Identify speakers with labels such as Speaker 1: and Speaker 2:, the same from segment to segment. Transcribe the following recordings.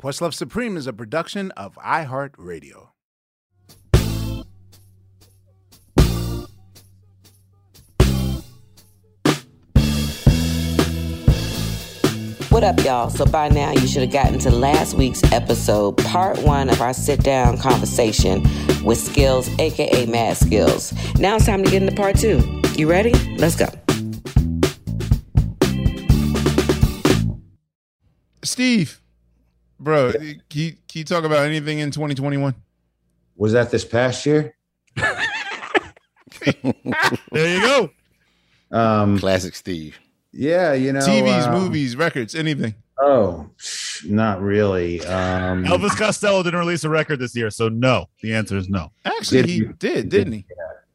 Speaker 1: Questlove Supreme is a production of iHeartRadio.
Speaker 2: What up, y'all? So by now, you should have gotten to last week's episode, part one of our sit down conversation with Skillz, aka Mad Skillz. Now it's time to get into part two. You ready? Let's go.
Speaker 3: Steve, bro, can, you, can you talk about anything in 2021?
Speaker 4: Was that this past year?
Speaker 3: There you go.
Speaker 4: Um,
Speaker 5: Classic Steve.
Speaker 4: yeah, you know,
Speaker 3: TVs,
Speaker 4: uh,
Speaker 3: movies, records, anything.
Speaker 4: Oh, not really. Um,
Speaker 6: Elvis Costello didn't release a record this year, so no. The answer is no.
Speaker 3: Actually,
Speaker 4: Did
Speaker 3: he
Speaker 4: he?
Speaker 3: did, didn't he?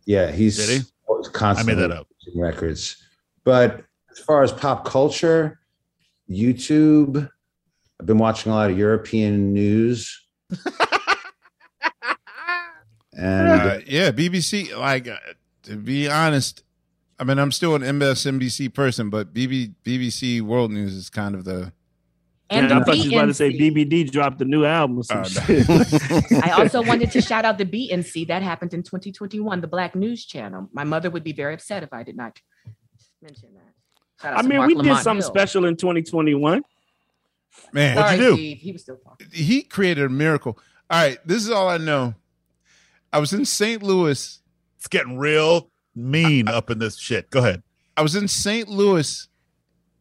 Speaker 4: yeah, he's
Speaker 6: Did he?
Speaker 4: constantly
Speaker 6: I made that up.
Speaker 4: records. But as far as pop culture, YouTube, I've been watching a lot of European news. and
Speaker 3: Uh, yeah, BBC. Like, uh, to be honest, I mean, I'm still an MSNBC person, but BB, BBC World News is kind of the.
Speaker 7: And
Speaker 8: Yeah, I thought you was about to say BBD dropped a new album or some shit.
Speaker 7: I also wanted to shout out the BNC that happened in 2021, the Black News Channel. My mother would be very upset if I did not mention that. Shout out
Speaker 8: I mean,
Speaker 7: Marc
Speaker 8: we did something
Speaker 7: Hill.
Speaker 8: special in 2021.
Speaker 3: Man,
Speaker 7: Sorry,
Speaker 6: What'd you do?
Speaker 7: Steve. He was still talking.
Speaker 3: he created a miracle. All right, this is all I know. I was in St. Louis.
Speaker 6: It's getting real mean up in this shit. Go ahead.
Speaker 3: I was in St. Louis.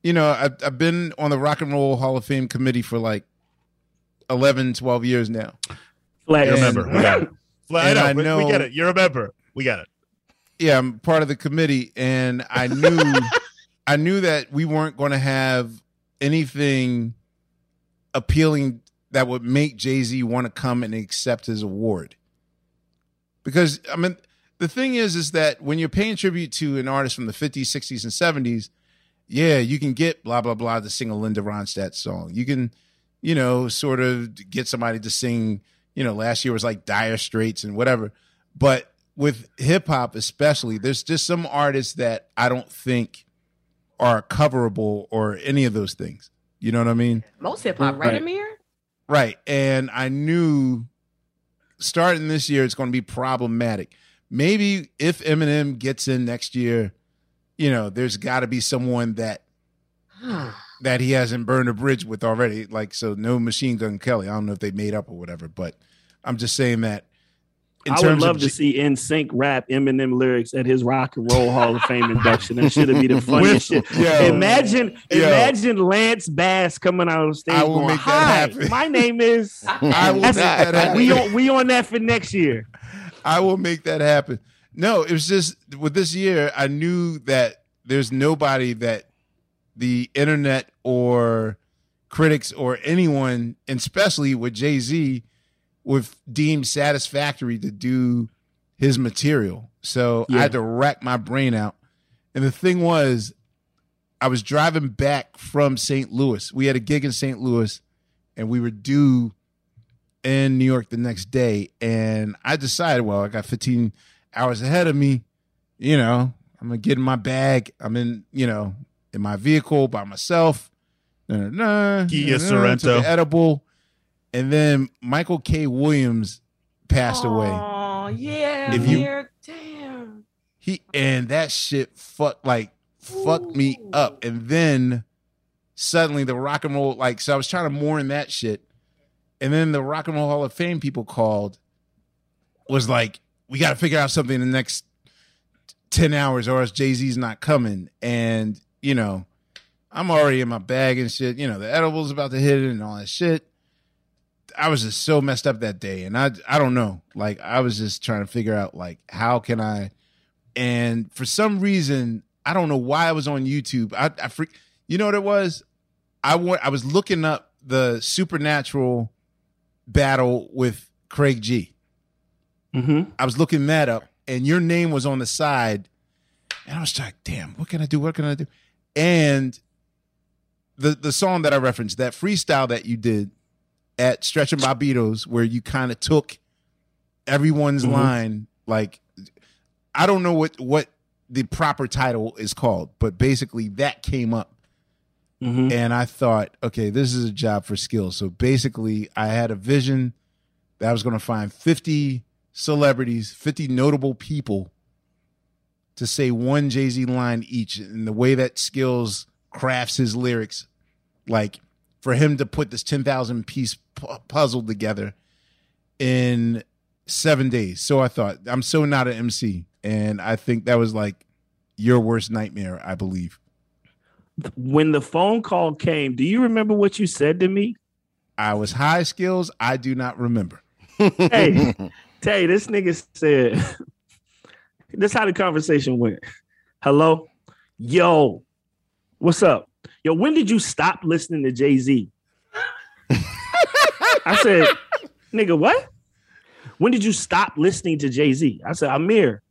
Speaker 3: You know, I've, I've been on the Rock and Roll Hall of Fame committee for like 11, 12 years now.
Speaker 8: Flex.
Speaker 6: You remember. We got it. Fla- I know, we- We
Speaker 3: know-
Speaker 6: get it. You remember. We got it.
Speaker 3: Yeah, I'm part of the committee, and I knew, I knew that we weren't going to have anything appealing that would make Jay Z want to come and accept his award. Because I mean, the thing is, is that when you're paying tribute to an artist from the 50s, 60s, and 70s, yeah, you can get blah blah blah to sing a Linda Ronstadt song. You can, you know, sort of get somebody to sing. You know, last year was like Dire Straits and whatever. But with hip hop, especially, there's just some artists that I don't think are coverable or any of those things. You know what I mean?
Speaker 7: Most hip hop, right,
Speaker 8: Right.
Speaker 7: Amir?
Speaker 3: Right. And I knew starting this year it's going to be problematic. Maybe if Eminem gets in next year, you know, there's got to be someone that that he hasn't burned a bridge with already. Like so, no Machine Gun Kelly. I don't know if they made up or whatever, but I'm just saying that. In
Speaker 8: I would love to
Speaker 3: J-
Speaker 8: see sync rap Eminem lyrics at his Rock and Roll Hall of Fame induction. That should be the funniest shit.
Speaker 3: Yo.
Speaker 8: imagine,
Speaker 3: Yo.
Speaker 8: imagine Lance Bass coming out on stage
Speaker 3: I will
Speaker 8: going,
Speaker 3: make that
Speaker 8: "Hi,
Speaker 3: happen."
Speaker 8: my name is."
Speaker 3: I will make that happen.
Speaker 8: we on we on that for next year.
Speaker 3: I will make that happen. No, it was just with this year, I knew that there's nobody that the internet or critics or anyone, especially with Jay Z, would deemed satisfactory to do his material. So I had to rack my brain out. And the thing was, I was driving back from St. Louis. We had a gig in St. Louis, and we were due in New York the next day, and I decided, well, I got 15 hours ahead of me. You know, I'm gonna get in my bag. I'm in, you know, in my vehicle by myself. Nah, nah,
Speaker 6: Kia
Speaker 3: nah, Sorento. edible, and then Michael K. Williams passed away.
Speaker 7: Oh yeah,
Speaker 3: If you-
Speaker 7: damn.
Speaker 3: He and that shit fuck like fucked me up. And then suddenly the rock and roll like so I was trying to mourn that shit. And then the Rock and Roll Hall of Fame people called was like, we got to figure out something in the next 10 hours or else Jay-Z's not coming. And, you know, I'm already in my bag and shit. You know, the edible's about to hit it and all that shit. I was just so messed up that day. And I I don't know. Like I was just trying to figure out like how can I and for some reason, I don't know why I was on YouTube. I, I freak you know what it was? I want. I was looking up the supernatural battle with Craig G.
Speaker 8: Mm-hmm.
Speaker 3: I was looking that up, and your name was on the side, and I was like, "Damn, what can I do? What can I do?" And the the song that I referenced, that freestyle that you did at Stretch and Bobbito's, where you kind of took everyone's
Speaker 8: Mhm.
Speaker 3: line, like I don't know what what the proper title is called, but basically that came up
Speaker 8: Mm-hmm.
Speaker 3: and I thought, okay, this is a job for skills. So basically, I had a vision that I was going to find 50 celebrities, 50 notable people to say one Jay Z line each. And the way that Skillz crafts his lyrics, like for him to put this 10,000 piece pu- puzzle together in seven days. So I thought, I'm so not an MC. And I think that was like your worst nightmare, I believe.
Speaker 8: When the phone call came, do you remember what you said to me?
Speaker 3: I was high skills. I do not remember.
Speaker 8: Hey, Tay, this nigga said, this how the conversation went. Hello? Yo, what's up? Yo, when did you stop listening to Jay-Z? I said, nigga, what? When did you stop listening to Jay-Z? I said, Amir,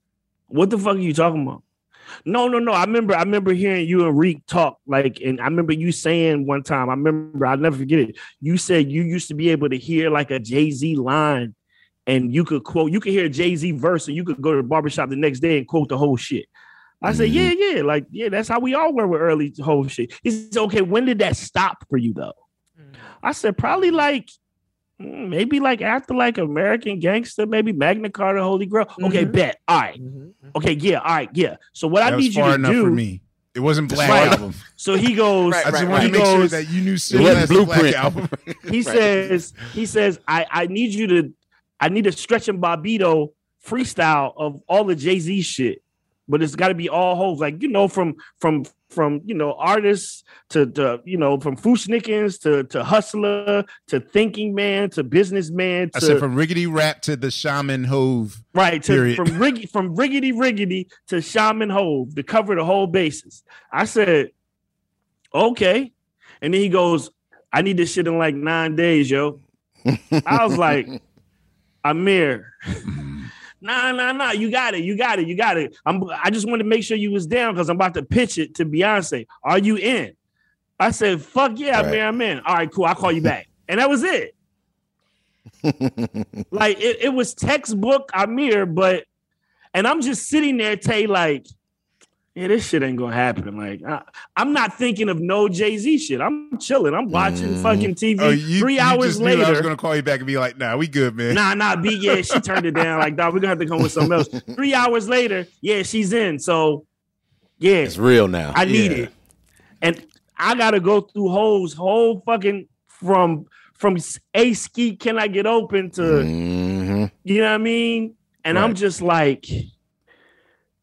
Speaker 8: what the fuck are you talking about? No, no, no. I remember, I remember hearing you and Reek talk, like, and I remember you saying one time, I remember, I'll never forget it. You said you used to be able to hear like a Jay-Z line and you could quote, you could hear a Jay-Z verse and you could go to the barbershop the next day and quote the whole shit. I said, mm-hmm. yeah, yeah, like, yeah, that's how we all were with early whole shit. He said, okay, when did that stop for you though? Mm. I said, probably like Mm, maybe like after like American Gangster, maybe Magna Carta, Holy Grail. Okay,
Speaker 7: Mhm.
Speaker 8: bet. All right. Mm-hmm, mm-hmm. Okay, yeah, all right, yeah. So what I
Speaker 3: that was
Speaker 8: need you to do.
Speaker 3: for me. It wasn't Black
Speaker 8: Right.
Speaker 3: Album.
Speaker 8: So he goes.
Speaker 2: Right,
Speaker 3: I just
Speaker 2: right,
Speaker 3: wanted
Speaker 8: He
Speaker 3: to make sure that you knew
Speaker 5: It
Speaker 3: still
Speaker 5: wasn't
Speaker 3: as Black Album.
Speaker 8: He says. He says. I I need you to. I need a stretch and Bobbito freestyle of all the Jay Z shit, but it's got to be all hoes. Like you know, from from from you know artists to to you know from Fu-Schnickens to to hustler to thinking man to businessman to
Speaker 3: I said from Riggedy Rap to the Shaman Hove.
Speaker 8: Right, to,
Speaker 3: Period.
Speaker 8: from rig, from riggedy riggedy to shaman hove to cover the whole bases. I said, okay, and then he goes, I need this shit in like nine days, yo. I was like, Amir, nah, nah, nah, you got it, you got it, you got it. I'm, I just wanted to make sure you was down because I'm about to pitch it to Beyonce. Are you in? I said, fuck yeah,
Speaker 5: Right.
Speaker 8: Amir, I'm in. All right, cool. I'll call you back, and that was it like it, it was textbook Amir, but and I'm just sitting there, Tay, like, yeah, this shit ain't gonna happen. Like, I, I'm not thinking of no Jay Z shit. I'm chilling. I'm watching
Speaker 5: Mhm.
Speaker 8: fucking TV.
Speaker 3: Oh, you,
Speaker 8: Three
Speaker 3: you
Speaker 8: hours
Speaker 3: just knew I was going to call you back and be like, nah, we good, man.
Speaker 8: nah, nah, B, yeah, she turned it down. Like, dog, we're gonna have to come with something else. Three hours later, yeah, she's in. So, yeah,
Speaker 5: It's real now.
Speaker 8: I need
Speaker 3: Yeah.
Speaker 8: it. And I gotta go through holes, whole fucking from from a ski. Can I get open to?
Speaker 5: Mhm.
Speaker 8: You know what I mean? And I'm just like,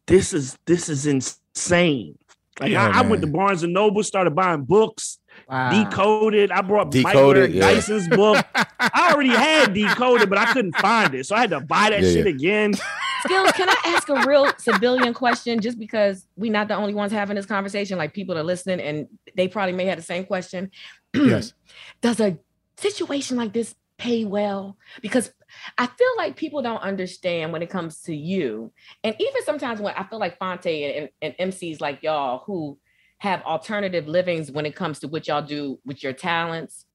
Speaker 8: this is this is insane. Like
Speaker 3: Yeah,
Speaker 8: I, I went to. Barnes and Noble, started buying books,
Speaker 7: Wow.
Speaker 8: decoded. I brought Mike
Speaker 5: Decoded,
Speaker 8: Eric
Speaker 5: yeah.
Speaker 8: Dyson's book. I already had decoded, but I couldn't find it, so I had to buy that
Speaker 5: Yeah,
Speaker 8: shit
Speaker 5: yeah.
Speaker 8: again.
Speaker 7: Skillz, can I ask a real civilian question? Just because we're not the only ones having this conversation, like people are listening and they probably may have the same question.
Speaker 3: yes.
Speaker 7: Does a situation like this pay well? Because I feel like people don't understand when it comes to you. And even sometimes when I feel like Phonte and, and MCs like y'all who have alternative livings when it comes to what y'all do with your talents,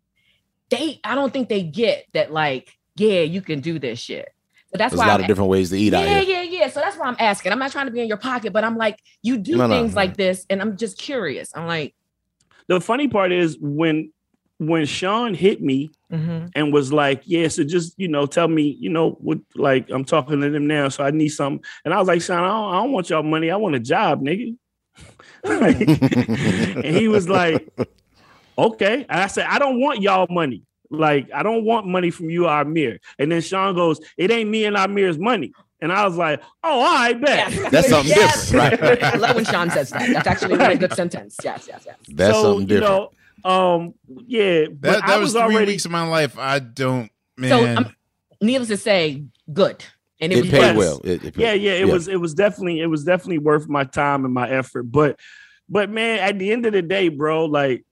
Speaker 7: they I don't think they get that like yeah, you can do this shit. So that's
Speaker 5: There's
Speaker 7: why
Speaker 5: a lot
Speaker 7: I'm
Speaker 5: of different ways to eat
Speaker 7: yeah,
Speaker 5: out here.
Speaker 7: yeah, yeah. Yeah. So that's why I'm asking. I'm not trying to be in your pocket, but I'm like, you do
Speaker 5: No, no,
Speaker 7: things
Speaker 5: no.
Speaker 7: like this, and I'm just curious. I'm like,
Speaker 8: The funny part is when when Sean hit me
Speaker 7: mhm.
Speaker 8: and was like, "Yeah, so just you know, tell me, you know, what like I'm talking to them now, so I need something." And I was like, "Sean, I don't, I don't want y'all money. I want a job, nigga." Like, and he was like, "Okay." And I said, "I don't want y'all money. Like, I don't want money from you, or Amir." And then Sean goes, "It ain't me and Amir's money." And I was like, "Oh, all right, bet."
Speaker 7: Yes.
Speaker 5: That's something
Speaker 7: Yes.
Speaker 5: different, right?
Speaker 7: I love when Sean says that. That's actually a really good sentence. Yes, yes, yes.
Speaker 5: That's
Speaker 8: so,
Speaker 5: something different.
Speaker 8: You know, um, yeah, but
Speaker 3: That,
Speaker 8: I
Speaker 3: that was, three
Speaker 8: already
Speaker 3: weeks of my life. I don't, man.
Speaker 7: So, um, needless to say, good. And it,
Speaker 5: it
Speaker 7: was
Speaker 5: paid
Speaker 8: yes.
Speaker 5: well. It, it paid-
Speaker 8: yeah yeah it was it was definitely it was definitely worth my time and my effort but but man at the end of the day bro like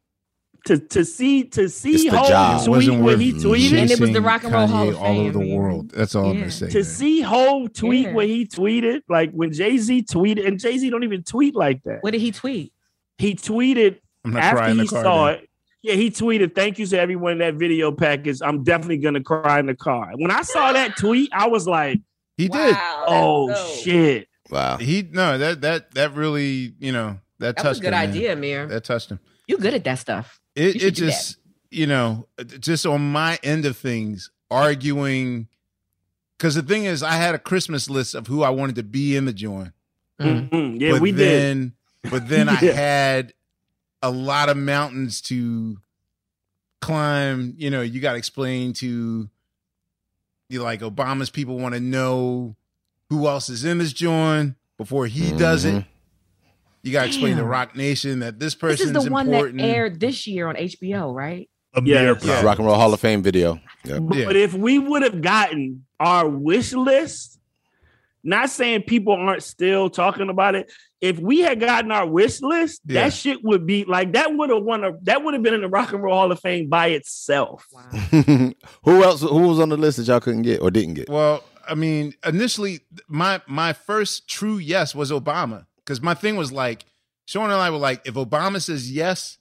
Speaker 8: to to see to see
Speaker 5: It's the
Speaker 8: Hov
Speaker 5: job.
Speaker 8: tweet
Speaker 3: wasn't
Speaker 8: what he tweeted
Speaker 7: And it was the Rock and Roll Hall
Speaker 3: Kanye
Speaker 7: of
Speaker 3: all over
Speaker 7: Fame,
Speaker 3: the world. That's all I'm
Speaker 7: Yeah.
Speaker 3: gonna say.
Speaker 8: to
Speaker 3: man.
Speaker 8: see Hov tweet
Speaker 7: Yeah.
Speaker 8: what he tweeted like when Jay-Z tweeted and Jay-Z don't even tweet like that
Speaker 7: What did he tweet?
Speaker 8: he tweeted
Speaker 3: I'm not
Speaker 8: after
Speaker 3: crying in
Speaker 8: he
Speaker 3: the car.
Speaker 8: saw
Speaker 3: then.
Speaker 8: it yeah, he tweeted, "Thank you to everyone in that video package. I'm definitely gonna cry in the car." When I saw that tweet, I was like,
Speaker 3: He did.
Speaker 8: "Oh
Speaker 7: that's dope.
Speaker 8: shit!"
Speaker 5: wow.
Speaker 3: He no that that that really you know that
Speaker 7: That
Speaker 3: touched
Speaker 7: was a good
Speaker 3: him, man.
Speaker 7: idea, Amir.
Speaker 3: That touched him.
Speaker 7: You good at that stuff.
Speaker 3: It
Speaker 7: should
Speaker 3: it
Speaker 7: do that.
Speaker 3: just you know just on my end of things arguing because the thing is I had a Christmas list of who I wanted to be in the joint.
Speaker 7: Mm.
Speaker 8: Mhm. Yeah,
Speaker 3: but
Speaker 8: we did.
Speaker 3: then, But then I had a lot of mountains to climb. You know, you got to explain to you like Obama's people want to know who else is in this joint before he does it.
Speaker 5: Mhm.
Speaker 3: You got to explain to Roc Nation that this person
Speaker 7: is the one
Speaker 3: important.
Speaker 7: that aired this year on HBO, right?
Speaker 8: Yeah.
Speaker 3: Yeah.
Speaker 5: Rock and Roll Hall of Fame video. Yeah.
Speaker 8: But,
Speaker 3: Yeah.
Speaker 8: but if we would have gotten our wish list, not saying people aren't still talking about it. If we had gotten our wish list,
Speaker 3: Yeah.
Speaker 8: that shit would be like that would have won a that would have been in the Rock and Roll Hall of Fame by itself.
Speaker 5: who else? Who was on the list that y'all couldn't get or didn't get?
Speaker 3: Well, I mean, initially, my my first true yes was Obama because my thing was like, Sean and I were like, if Obama says yes,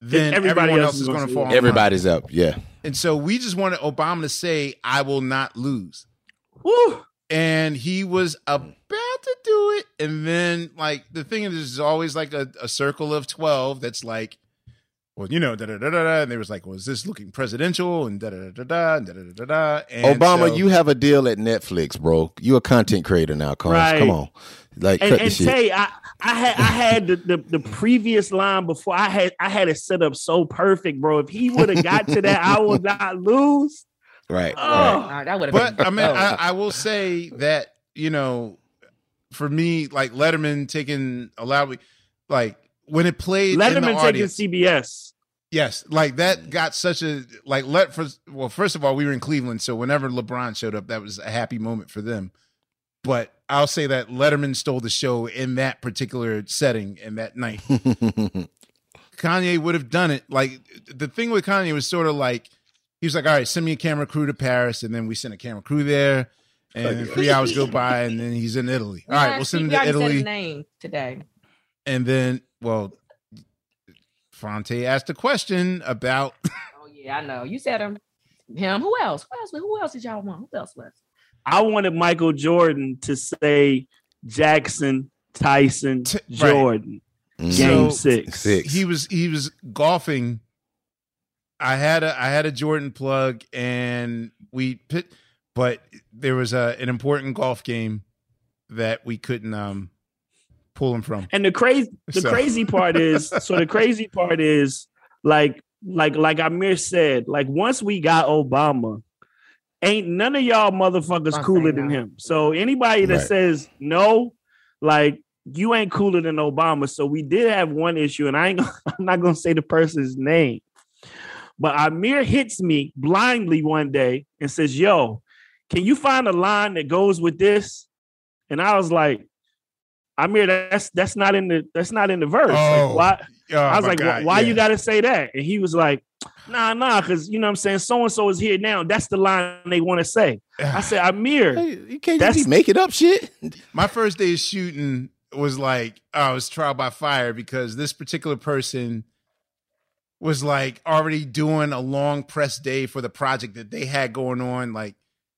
Speaker 3: then
Speaker 8: everybody
Speaker 3: everyone
Speaker 8: else
Speaker 3: else
Speaker 8: is
Speaker 3: is
Speaker 8: gonna
Speaker 3: going to
Speaker 8: say
Speaker 3: fall.
Speaker 8: yes.
Speaker 3: in line.
Speaker 5: Everybody's up. Yeah.
Speaker 3: and so we just wanted Obama to say, "I will not lose,"
Speaker 8: Woo.
Speaker 3: And he was mm. about to do it. And then, like, the thing is, there's always like a, a circle of twelve that's like. Well, you know, da da da da da, and they was like, "Was this looking presidential?" And da da da da da, and da da da da da. And
Speaker 5: Obama,
Speaker 3: so-
Speaker 5: you have a deal at Netflix, bro. You a content creator now, Carl.
Speaker 8: Right.
Speaker 5: Come on. Like
Speaker 8: And,
Speaker 5: cut the
Speaker 8: and
Speaker 5: shit.
Speaker 8: Tay, I, I had I had the, the the previous line before I had I had it set up so perfect, bro. If he would have got to that, I would not lose.
Speaker 5: Right.
Speaker 8: Oh.
Speaker 5: right.
Speaker 7: That would have
Speaker 3: but
Speaker 7: been.
Speaker 3: I mean,
Speaker 7: oh.
Speaker 3: I, I will say that you know, for me, like Letterman taking allow me, like when it played in the
Speaker 8: Letterman taking
Speaker 3: audience,
Speaker 8: CBS.
Speaker 3: yes, like that mm. got such a like let for well, first of all, we were in Cleveland, so whenever LeBron showed up, that was a happy moment for them. But I'll say that Letterman stole the show in that particular setting and that night. Kanye would have done it. Like the thing with Kanye was sort of like he was like, "All right, send me a camera crew to Paris," and then we sent a camera crew there, and three hours go by, and then he's in Italy. All right, we'll send him to
Speaker 7: already said his
Speaker 3: Italy,
Speaker 7: name today.
Speaker 3: and then well, Phonte asked a question about
Speaker 7: Oh yeah, I know. You said him. Him. Who else? Who else? Who else did y'all want? Who else was?
Speaker 8: I wanted Michael Jordan to say Jackson, Tyson,
Speaker 3: T-
Speaker 8: Jordan.
Speaker 5: Mhm.
Speaker 8: Game
Speaker 3: So,
Speaker 8: six.
Speaker 5: Six.
Speaker 3: he was he was golfing. I had a I had a Jordan plug, and we pit, but there was a an important golf game that we couldn't um pull him from.
Speaker 8: And the crazy the
Speaker 3: So-
Speaker 8: crazy part is so the crazy part is like like like Amir said, like once we got Obama, ain't none of y'all motherfuckers
Speaker 7: Don't
Speaker 8: cooler than
Speaker 7: no.
Speaker 8: him. So anybody that
Speaker 5: Right.
Speaker 8: says no, like you ain't cooler than Obama. So we did have one issue, and I ain't I'm not gonna say the person's name, but Amir hits me blindly one day and says, "Yo, can you find a line that goes with this?" And I was like, "Amir, that's that's not in the that's not in the verse.
Speaker 3: Oh,
Speaker 8: like, why?"
Speaker 3: Oh,
Speaker 8: I was like,
Speaker 3: God,
Speaker 8: "Why
Speaker 3: yeah.
Speaker 8: you got to say that?" And he was like, "Nah, nah, because you know what I'm saying. So and so is here now. That's the line they want to say." I said, "Amir,
Speaker 5: Hey, you can't
Speaker 8: That's-
Speaker 5: just be making up shit.
Speaker 3: My first day of shooting was like I was trial by fire because this particular person was like already doing a long press day for the project that they had going on. Like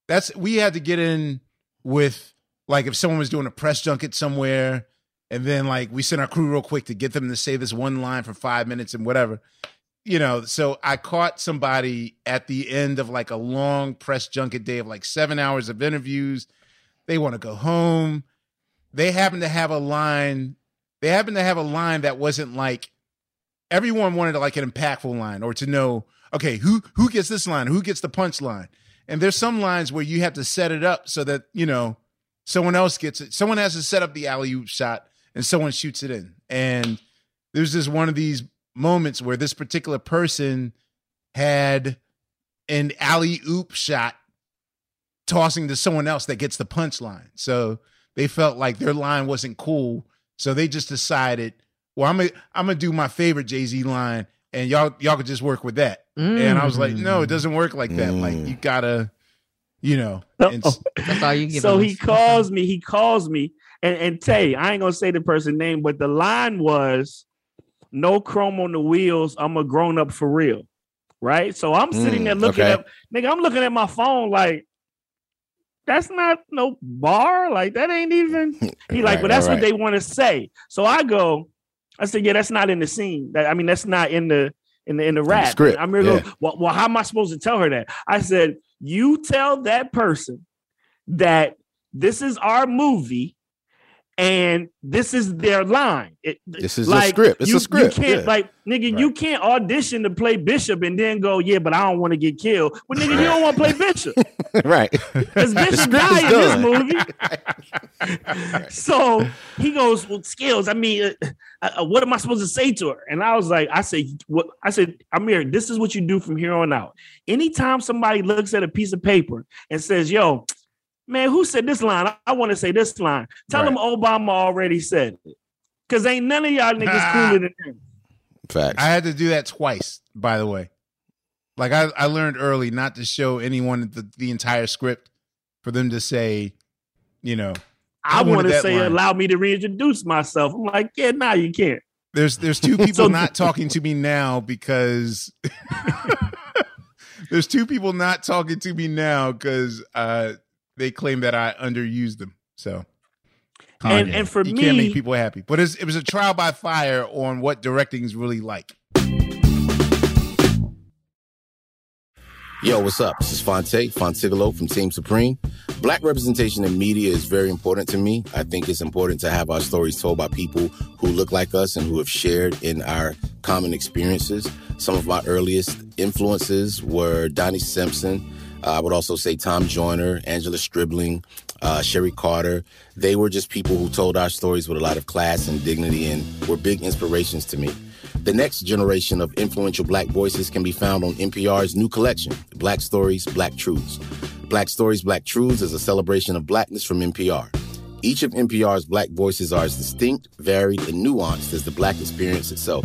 Speaker 3: that's we had to get in with like if someone was doing a press junket somewhere, and then like we sent our crew real quick to get them to say this one line for five minutes and whatever. You know, so I caught somebody at the end of like a long press junket day of like seven hours of interviews. They want to go home. They happen to have a line. They happen to have a line that wasn't like everyone wanted like an impactful line or to know, okay, who who gets this line? Who gets the punchline? And there's some lines where you have to set it up so that, you know, someone else gets it. Someone has to set up the alley oop shot and someone shoots it in. And there's this one of these moments where this particular person had an alley oop shot tossing to someone else that gets the punchline. So they felt like their line wasn't cool. So they just decided, well, I'm gonna I'm gonna do my favorite Jay-Z line and y'all y'all could just work with that. And I was like, no, it doesn't work like that. Like you gotta, you know, and
Speaker 7: That's all you give
Speaker 8: So he calls me. He calls me, and and Tay, I ain't gonna say the person name, but the line was, "No chrome on the wheels. I'm a grown up for real." Right. So I'm sitting
Speaker 5: Mm,
Speaker 8: there looking
Speaker 5: okay.
Speaker 8: at nigga. I'm looking at my phone like. That's not no bar. Like that ain't even. He like,
Speaker 5: Right,
Speaker 8: but that's
Speaker 5: right,
Speaker 8: what they want to say. So I go, I said, yeah, that's not in the scene. That I mean, that's not in the in the in the rap.
Speaker 5: script,
Speaker 8: I'm here
Speaker 5: yeah.
Speaker 8: go, well, well, how am I supposed to tell her that? I said, you tell that person that this is our movie and this is their line. It,
Speaker 5: This is a script. It's a script,
Speaker 8: You can't
Speaker 5: yeah.
Speaker 8: like nigga, you can't audition to play Bishop and then go, yeah, but I don't want to get killed. But nigga, you don't want to play Bishop.
Speaker 5: right.
Speaker 8: Because Bishop died in this movie. so he goes, "Well, skills. I mean, uh, uh, what am I supposed to say to her?" And I was like, "I said, what? I said, Amir, this is what you do from here on out. Anytime somebody looks at a piece of paper and says, "Yo, man, who said this line? I, want to say this line." Tell them Obama already said it, because ain't none of y'all niggas cooler than him.
Speaker 5: Facts.
Speaker 3: I had to do that twice, by the way. Like I, I learned early not to show anyone the, the entire script for them to say, you know,
Speaker 8: I,
Speaker 3: wanted
Speaker 8: want to say,
Speaker 3: line.
Speaker 8: allow me to reintroduce myself. I'm like, yeah, nah, you can't.
Speaker 3: There's there's two people
Speaker 8: So-
Speaker 3: not talking to me now because there's two people not talking to me now because uh, they claim that I underused them. So
Speaker 8: And and for
Speaker 3: you
Speaker 8: me,
Speaker 3: can't make people happy. But it's, it was a trial by fire on what directing is really like.
Speaker 5: Yo, what's up? This is Phonte, Phontigallo from Team Supreme. Black representation in media is very important to me. I think it's important to have our stories told by people who look like us and who have shared in our common experiences. Some of my earliest influences were Donnie Simpson. I would also say Tom Joyner, Angela Stribling, uh, Sherry Carter. They were just people who told our stories with a lot of class and dignity and were big inspirations to me. The next generation of influential black voices can be found on NPR's new collection, Black Stories, Black Truths. Black Stories, Black Truths is a celebration of blackness from NPR. Each of NPR's black voices are as distinct, varied, and nuanced as the black experience itself.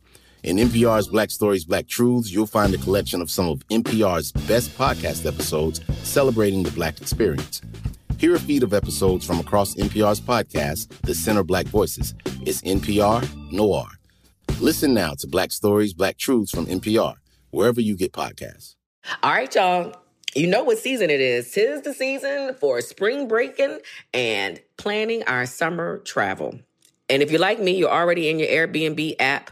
Speaker 5: In NPR's Black Stories, Black Truths, you'll find a collection of some of NPR's best podcast episodes celebrating the Black experience. Hear a feed of episodes from across NPR's podcast, The Center Black Voices. It's NPR Noir. Listen now to Black Stories, Black Truths from NPR, wherever you get podcasts.
Speaker 2: All right, y'all. You know what season it is. Tis the season for spring breaking and planning our summer travel. And if you're like me, you're already in your Airbnb app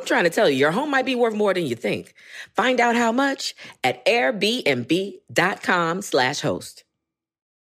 Speaker 2: I'm trying to tell you, your home might be worth more than you think. Find out how much at airbnb.com slash host.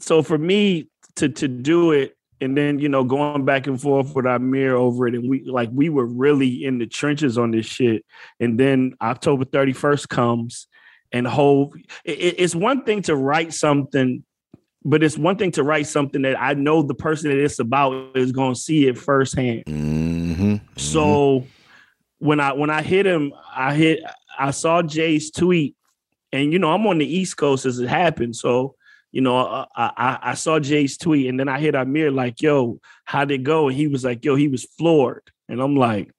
Speaker 8: So for me to to do it and then you know going back and forth with Amir over it, and we like we were really in the trenches on this shit. And then October thirty first comes, and whole it, it's one thing to write something, but it's one thing to write something that I know the person that it's about is going to see it firsthand.
Speaker 5: Mm-hmm.
Speaker 8: So when I when I hit him, I hit I saw Jay's tweet, and you know I'm on the East Coast as it happened, so you know, uh, I, I, I saw Jay's tweet and then I hit Amir like, yo, how'd it go? And he was like, yo, he was floored. And I'm like,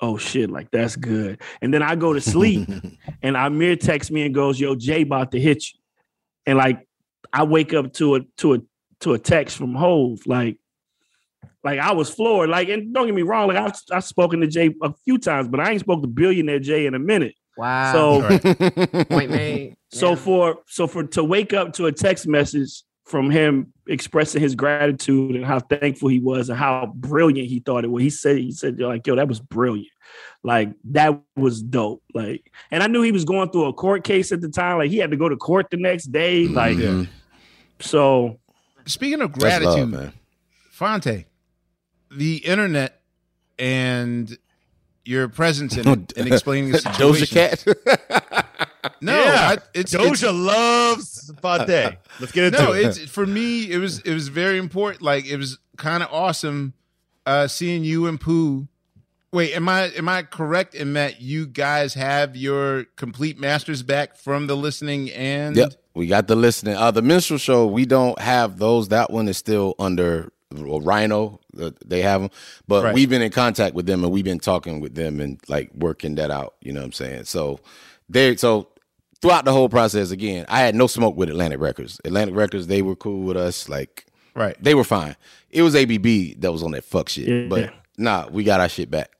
Speaker 8: oh shit, like that's good. And then I go to sleep and Amir texts me and goes, yo, Jay about to hit you. And like I wake up to a to a to a text from Hove, like, like I was floored. Like, and don't get me wrong, like I've I've spoken to Jay a few times, but I ain't spoke to billionaire Jay in a minute.
Speaker 2: Wow.
Speaker 8: So
Speaker 2: Point made.
Speaker 8: so for so for to wake up to a text message from him expressing his gratitude and how thankful he was and how brilliant he thought it was. He said he said like, yo, that was brilliant. Like that was dope. Like, and I knew he was going through a court case at the time. Like he had to go to court the next day. Like,
Speaker 3: Mhm.
Speaker 8: so
Speaker 3: Speaking of
Speaker 5: That's love,
Speaker 3: gratitude,
Speaker 5: man.
Speaker 3: Phonte, the internet and your presence in it and explaining the situation. Doja.
Speaker 5: Cat.
Speaker 3: No,
Speaker 6: Yeah.
Speaker 3: I, it's
Speaker 6: Doja
Speaker 3: it's,
Speaker 6: loves Phonte. Let's get into
Speaker 3: no,
Speaker 6: it.
Speaker 3: it's for me. It was it was very important. Like it was kind of awesome uh seeing you and Pooh. Wait, am I am I correct in that you guys have your complete masters back from the listening and
Speaker 5: Yep, we got the listening. Uh, the minstrel show, we don't have those. That one is still under well, Rhino. uh, They have them, but
Speaker 3: Right.
Speaker 5: we've been in contact with them and we've been talking with them and like working that out. You know what I'm saying? So they so throughout the whole process, again, I had no smoke with Atlantic Records. Atlantic Records, they were cool with us. Like
Speaker 3: right?
Speaker 5: they were fine. It was ABB that was on that fuck shit.
Speaker 8: Yeah.
Speaker 5: But nah, we got our shit back.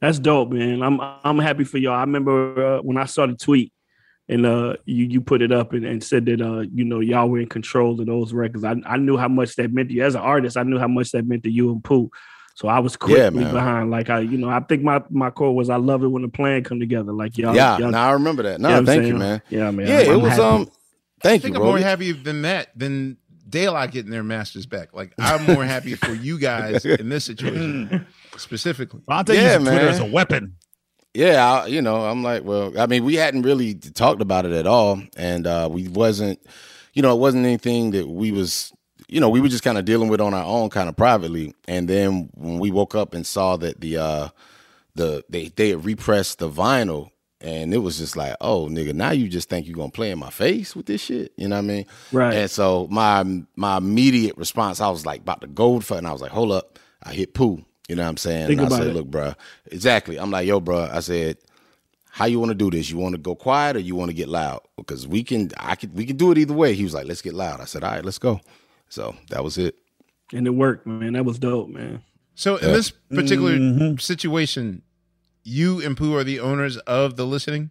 Speaker 8: That's dope, man. I'm I'm happy for y'all. I remember uh, when I saw the tweet and uh you you put it up and, and said that uh you know y'all were in control of those records. I I knew how much that meant to you as an artist. I knew how much that meant to you and Pooh. So I was quickly
Speaker 5: Yeah,
Speaker 8: behind. Like I, you know, I think my my core was I love it when the plan come together. Like y'all,
Speaker 5: yeah,
Speaker 8: y'all,
Speaker 5: nah, I remember that. No,
Speaker 8: you know what I'm
Speaker 5: thank you, man.
Speaker 8: Yeah, man.
Speaker 5: Yeah,
Speaker 8: I'm-
Speaker 5: it
Speaker 8: I'm
Speaker 5: was
Speaker 8: happy.
Speaker 5: um.
Speaker 3: I think
Speaker 5: you,
Speaker 3: I'm
Speaker 5: bro.
Speaker 3: more happy than that than Daylight getting their masters back. Like I'm more happy for you guys in this situation specifically.
Speaker 6: Phonte
Speaker 5: Yeah,
Speaker 6: uses Twitter
Speaker 5: man.
Speaker 6: as a weapon.
Speaker 5: Yeah, I, you know, I'm like, well, I mean, we hadn't really talked about it at all, and uh, we wasn't, you know, it wasn't anything that we was, you know, we were just kind of dealing with on our own, kind of privately. And then when we woke up and saw that the uh, the they they had repressed the vinyl, and it was just like, oh, nigga, now you just think you're gonna play in my face with this shit, you know what I mean?
Speaker 8: Right.
Speaker 5: And so my my immediate response, I was like about to go for it, and I was like, hold up, I hit Pooh. You know what I'm saying?
Speaker 8: Think
Speaker 5: and I
Speaker 8: about
Speaker 5: said,
Speaker 8: it.
Speaker 5: look, bruh, exactly. I'm like, yo, bruh, I said, how you want to do this? You want to go quiet or you want to get loud? Because we can, I could, we can do it either way. He was like, let's get loud. I said, all right, let's go. So that was it.
Speaker 8: and it worked, man. That was dope, man.
Speaker 3: So in this particular
Speaker 8: Mm-hmm.
Speaker 3: situation, you and Pooh are the owners of the listening.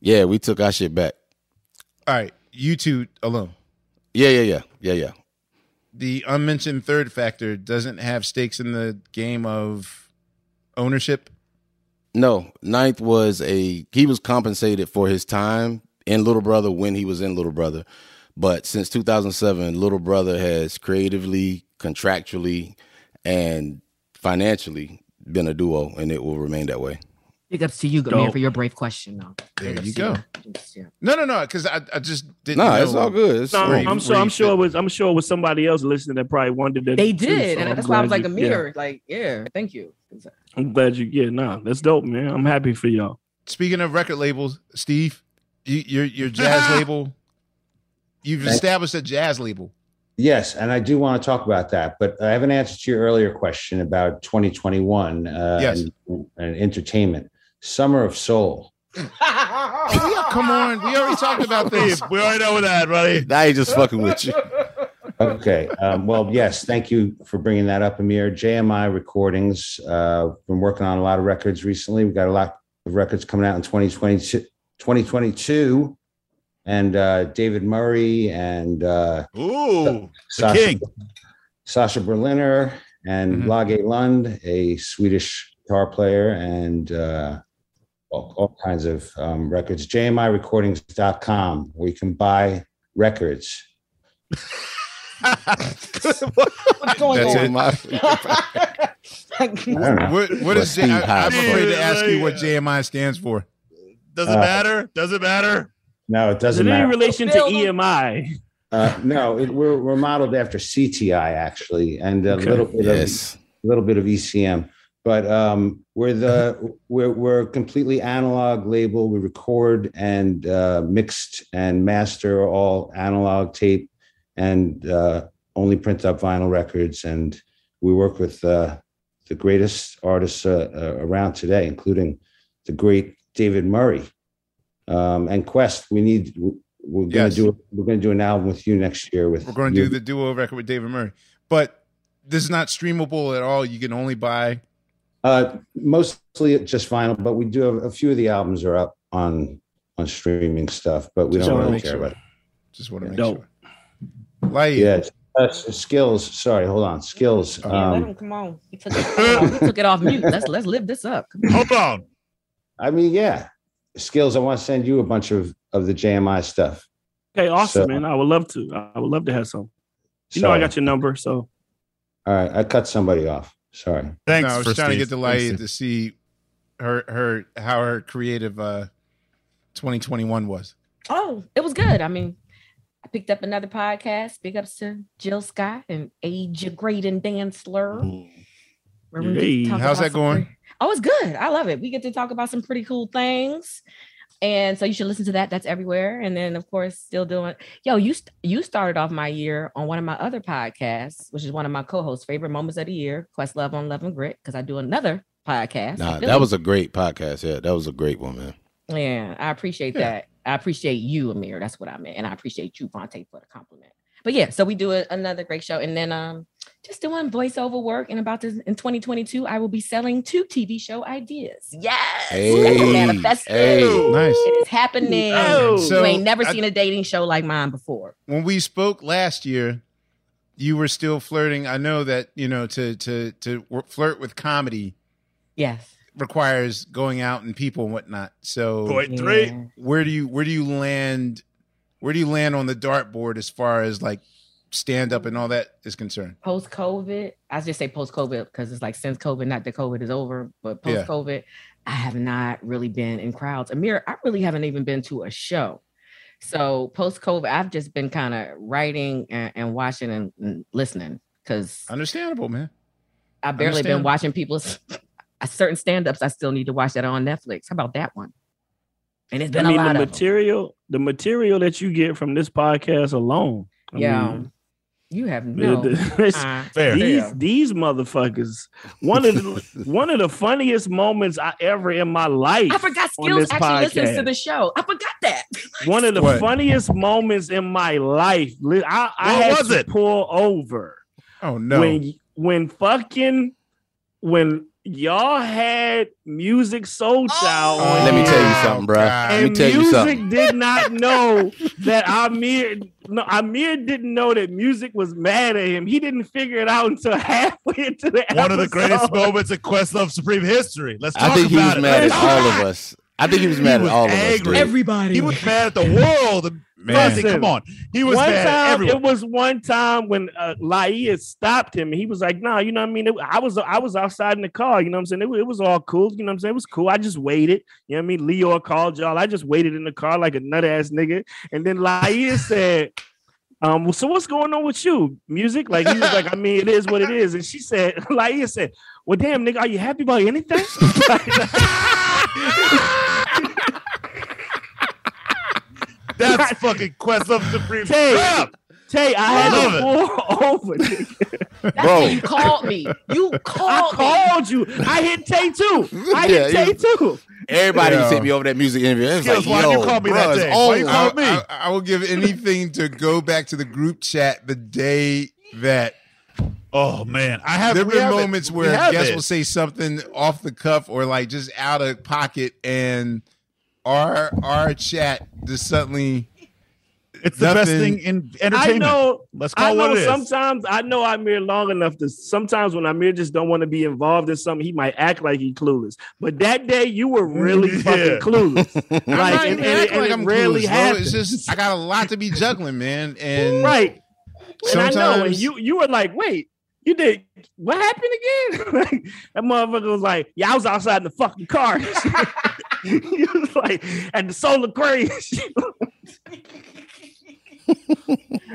Speaker 5: Yeah, we took our shit back.
Speaker 3: All right, you two alone.
Speaker 5: Yeah, yeah, yeah, yeah, yeah.
Speaker 3: The unmentioned third factor doesn't have stakes in the game of ownership.
Speaker 5: No, Ninth was a he was compensated for his time in Little Brother when he was in Little Brother, but since 2007, Little Brother has creatively, contractually, and financially been a duo, and it will remain that way.
Speaker 7: Big ups to you,
Speaker 3: Dope.
Speaker 7: man, for your brave question. Though.
Speaker 3: There
Speaker 7: Big
Speaker 3: you
Speaker 7: ups to
Speaker 3: go.
Speaker 7: Just, yeah.
Speaker 3: No, no, no, because I, I just didn't.
Speaker 5: Nah, it's all good. It's
Speaker 8: No,
Speaker 3: where you-
Speaker 8: I'm sure.
Speaker 3: where
Speaker 8: I'm sure it was. I'm sure it was somebody else listening that probably wanted that.
Speaker 7: They
Speaker 8: too,
Speaker 7: did,
Speaker 8: so
Speaker 7: and
Speaker 8: I'm
Speaker 7: that's why I was like,
Speaker 8: you- yeah.
Speaker 7: Like, yeah, thank you.
Speaker 8: I'm glad you. Yeah, nah, that's dope, man. I'm happy for y'all.
Speaker 3: Speaking of record labels, Steve, you, your your jazz label, you've
Speaker 4: Thank-
Speaker 3: established a jazz label.
Speaker 4: Yes, and I do want to talk about that, but I have an answer to your earlier question about 2021 uh,
Speaker 3: Yes.
Speaker 4: and, and entertainment. Summer of Soul.
Speaker 3: Come on, we already talked about this.
Speaker 6: We already know that, buddy.
Speaker 5: Now he just fucking with you.
Speaker 4: Okay. Um, well, yes. Thank you for bringing that up, Amir. JMI Recordings. Uh, been working on a lot of records recently. We got a lot of records coming out in 2022. 2022 and uh, David Murray and uh,
Speaker 6: Ooh, the
Speaker 4: Sasha,
Speaker 6: king.
Speaker 4: Sasha Berliner and
Speaker 3: Mhm.
Speaker 4: Lage Lund, a Swedish guitar player, and uh, all, all kinds of um, records. JMIRecordings.com, where you can buy records.
Speaker 7: What's going
Speaker 5: That's
Speaker 7: on?
Speaker 5: in my.
Speaker 4: I don't know.
Speaker 3: What, what
Speaker 5: But
Speaker 3: is J-
Speaker 5: Steve
Speaker 3: I, I'm afraid to ask you what JMI stands for.
Speaker 6: Does it
Speaker 4: Uh,
Speaker 6: matter? Does it matter?
Speaker 4: No, it doesn't
Speaker 8: it any
Speaker 4: matter.
Speaker 8: relation to EMI?
Speaker 4: Uh, no, it, we're we're modeled after CTI actually, and a
Speaker 8: Okay.
Speaker 4: little bit
Speaker 5: Yes.
Speaker 4: of a little bit of ECM. But um, we're the we're we're a completely analog label. We record and uh, mixed and master all analog tape, and uh, only print up vinyl records. And we work with uh, the greatest artists uh, uh, around today, including the great David Murray um, and Quest. We need we're gonna
Speaker 3: Yes.
Speaker 4: do we're gonna do an album with you next year. With
Speaker 3: We're going to
Speaker 4: you.
Speaker 3: do the duo record with David Murray, but this is not streamable at all. You can only buy.
Speaker 4: Uh, mostly just vinyl, but we do have a few of the albums are up on on streaming stuff, but we
Speaker 3: Just
Speaker 4: don't really care
Speaker 3: sure.
Speaker 4: about it.
Speaker 3: Just want to make
Speaker 8: Dope.
Speaker 3: sure. Like,
Speaker 4: Yeah, uh, skills. Sorry, hold on. Skills.
Speaker 7: Yeah, let
Speaker 4: Um,
Speaker 7: him come on. He took it, come on, he took it off mute. Let's let's live this up. On.
Speaker 6: Hold on.
Speaker 4: I mean, yeah, skills. I want to send you a bunch of of the JMI stuff.
Speaker 8: Okay, awesome,
Speaker 4: So-
Speaker 8: man. I would love to. I would love to have some. You know, I got your number, so
Speaker 4: All right, I cut somebody off. Sorry.
Speaker 6: Thanks
Speaker 3: no, I was
Speaker 6: for
Speaker 3: trying to get delighted
Speaker 6: Thanks,
Speaker 3: to see her her how her creative uh 2021 was.
Speaker 7: Oh, it was good. I mean, I picked up another podcast. Big ups to Jill Scott and Age Great and Dan Slur. where we get to
Speaker 8: Hey,
Speaker 3: how's that going?
Speaker 7: pretty- oh, it's good. I love it. We get to talk about some pretty cool things. And so you should listen to that. That's everywhere. And then, of course, still doing. Yo, you st- you started off my year on one of my other podcasts, which is one of my co-hosts' favorite moments of the year, Questlove on Love and Grit, because I do another podcast.
Speaker 5: Nah, that was a great podcast. Yeah, that was a great one, man.
Speaker 7: Yeah, I appreciate
Speaker 3: Yeah.
Speaker 7: that. I appreciate you, Amir. That's what I meant, and I appreciate you, Phonte, for the compliment. But yeah, so we do a, another great show, and then um, just doing voiceover work. And about this in 2022, I will be selling two TV show ideas. Yes,
Speaker 5: Hey,
Speaker 7: manifested.
Speaker 5: hey.
Speaker 3: Nice.
Speaker 7: It is happening.
Speaker 8: Oh.
Speaker 3: So,
Speaker 7: you ain't never
Speaker 3: I-
Speaker 7: seen a dating show like mine before.
Speaker 3: When we spoke last year, you were still flirting. I know that you know to to to wor- flirt with comedy
Speaker 7: Yes.
Speaker 3: requires going out and people and whatnot. So
Speaker 6: Point three.
Speaker 7: Yeah.
Speaker 3: where do you where do you land? Where do you land on the dartboard as far as like stand up and all that is concerned?
Speaker 7: Post COVID, I just say post COVID because it's like since COVID, not that COVID is over, but post COVID, I have not really been in crowds. Amir, I really haven't even been to a show. So post COVID, I've just been kind of writing and, and watching and, and listening because
Speaker 3: Understandable, man.
Speaker 7: I've barely been watching people's certain stand-ups. I still need to watch that on Netflix. How about that one? And it's
Speaker 8: I
Speaker 7: been
Speaker 8: mean
Speaker 7: a lot
Speaker 8: the
Speaker 7: of them.
Speaker 8: material, the material that you get from this podcast alone. I
Speaker 7: Yeah,
Speaker 8: mean,
Speaker 7: you have no.
Speaker 8: it's-
Speaker 7: uh,
Speaker 6: Fair.
Speaker 8: these
Speaker 7: Yeah.
Speaker 8: these motherfuckers. One of the one of the funniest moments I ever in my life.
Speaker 7: I forgot
Speaker 8: on
Speaker 7: Skillz
Speaker 8: this
Speaker 7: actually listens to the show. I forgot that.
Speaker 8: One of the
Speaker 3: What?
Speaker 8: funniest moments in my life. I, I
Speaker 6: What
Speaker 8: had
Speaker 6: was
Speaker 8: to
Speaker 6: it?
Speaker 8: pull over
Speaker 3: Oh no.
Speaker 8: when when fucking when y'all had music soul child.
Speaker 7: Oh,
Speaker 5: Let me tell you something, bro.
Speaker 3: God.
Speaker 5: Let me tell you
Speaker 8: music
Speaker 5: something.
Speaker 8: did not know that Amir no Amir didn't know that music was mad at him. He didn't figure it out until halfway into the
Speaker 6: One of the greatest moments in Questlove Supreme history. Let's talk
Speaker 5: I think he was
Speaker 6: it.
Speaker 5: mad at all of us. I think he was mad
Speaker 6: was
Speaker 5: at all of us. dude.
Speaker 7: Everybody.
Speaker 6: He was mad at the world.
Speaker 3: Man.
Speaker 6: Fonzie, come on. He was
Speaker 8: one
Speaker 6: mad at
Speaker 8: time,
Speaker 6: everyone.
Speaker 8: it was one time when uh, Laiya stopped him, and he was like, "No, you know what I mean. It- I was I was outside in the car. You know what I'm saying. It, it was all cool. You know what I'm saying. It was cool. I just waited. You know what I mean. Leo called y'all. I just waited in the car like a nut ass nigga. And then Laiya said." Um, well, so what's going on with you? Music? Like he was like, I mean, it is what it is. And she said, Laiya said, Well, damn, nigga, are you happy about anything?
Speaker 6: That's fucking Questlove Supreme
Speaker 8: Tay,
Speaker 6: Crap.
Speaker 8: Tay, I had
Speaker 6: Love
Speaker 8: to pull over. nigga.
Speaker 7: That's
Speaker 5: Bro.
Speaker 7: when you called me. You
Speaker 8: I
Speaker 7: called me.
Speaker 8: called you. I hit Tay too. I
Speaker 5: Yeah,
Speaker 8: hit Tay
Speaker 5: you-
Speaker 8: too.
Speaker 5: Everybody
Speaker 3: Yeah.
Speaker 5: sent me over that music interview. It was
Speaker 6: Skillz,
Speaker 5: like,
Speaker 6: why'd
Speaker 5: yo, oh,
Speaker 6: you call me
Speaker 5: bruh,
Speaker 6: that
Speaker 5: it's
Speaker 6: day? Why you
Speaker 5: over.
Speaker 6: call- me.
Speaker 3: I, I will give anything to go back to the group chat the day that
Speaker 6: Oh man, I have.
Speaker 3: there
Speaker 6: we
Speaker 3: been
Speaker 6: have it.
Speaker 3: moments
Speaker 6: We
Speaker 3: where
Speaker 6: have
Speaker 3: guests
Speaker 6: it.
Speaker 3: will say something off the cuff or like just out of pocket, and our our chat just suddenly
Speaker 6: It's the best thing in entertainment.
Speaker 8: I know.
Speaker 6: Let's
Speaker 8: I
Speaker 6: call it
Speaker 8: know
Speaker 6: what it is.
Speaker 8: sometimes I know here long enough to sometimes when Amir just don't want to be involved in something, he might act like he clueless. But that day you were really
Speaker 6: Yeah.
Speaker 8: fucking clueless.
Speaker 3: I'm
Speaker 8: Like,
Speaker 3: not
Speaker 8: and-
Speaker 3: even
Speaker 8: and-
Speaker 3: acting
Speaker 8: and
Speaker 3: like
Speaker 8: it
Speaker 3: I'm
Speaker 8: rarely
Speaker 3: clueless, It's just I got a lot to be juggling, man, and
Speaker 8: right. And I know, and you you were like, wait, you did what happened again? like, that motherfucker was like, yeah, I was outside in the fucking car. he was like, at the solar craze.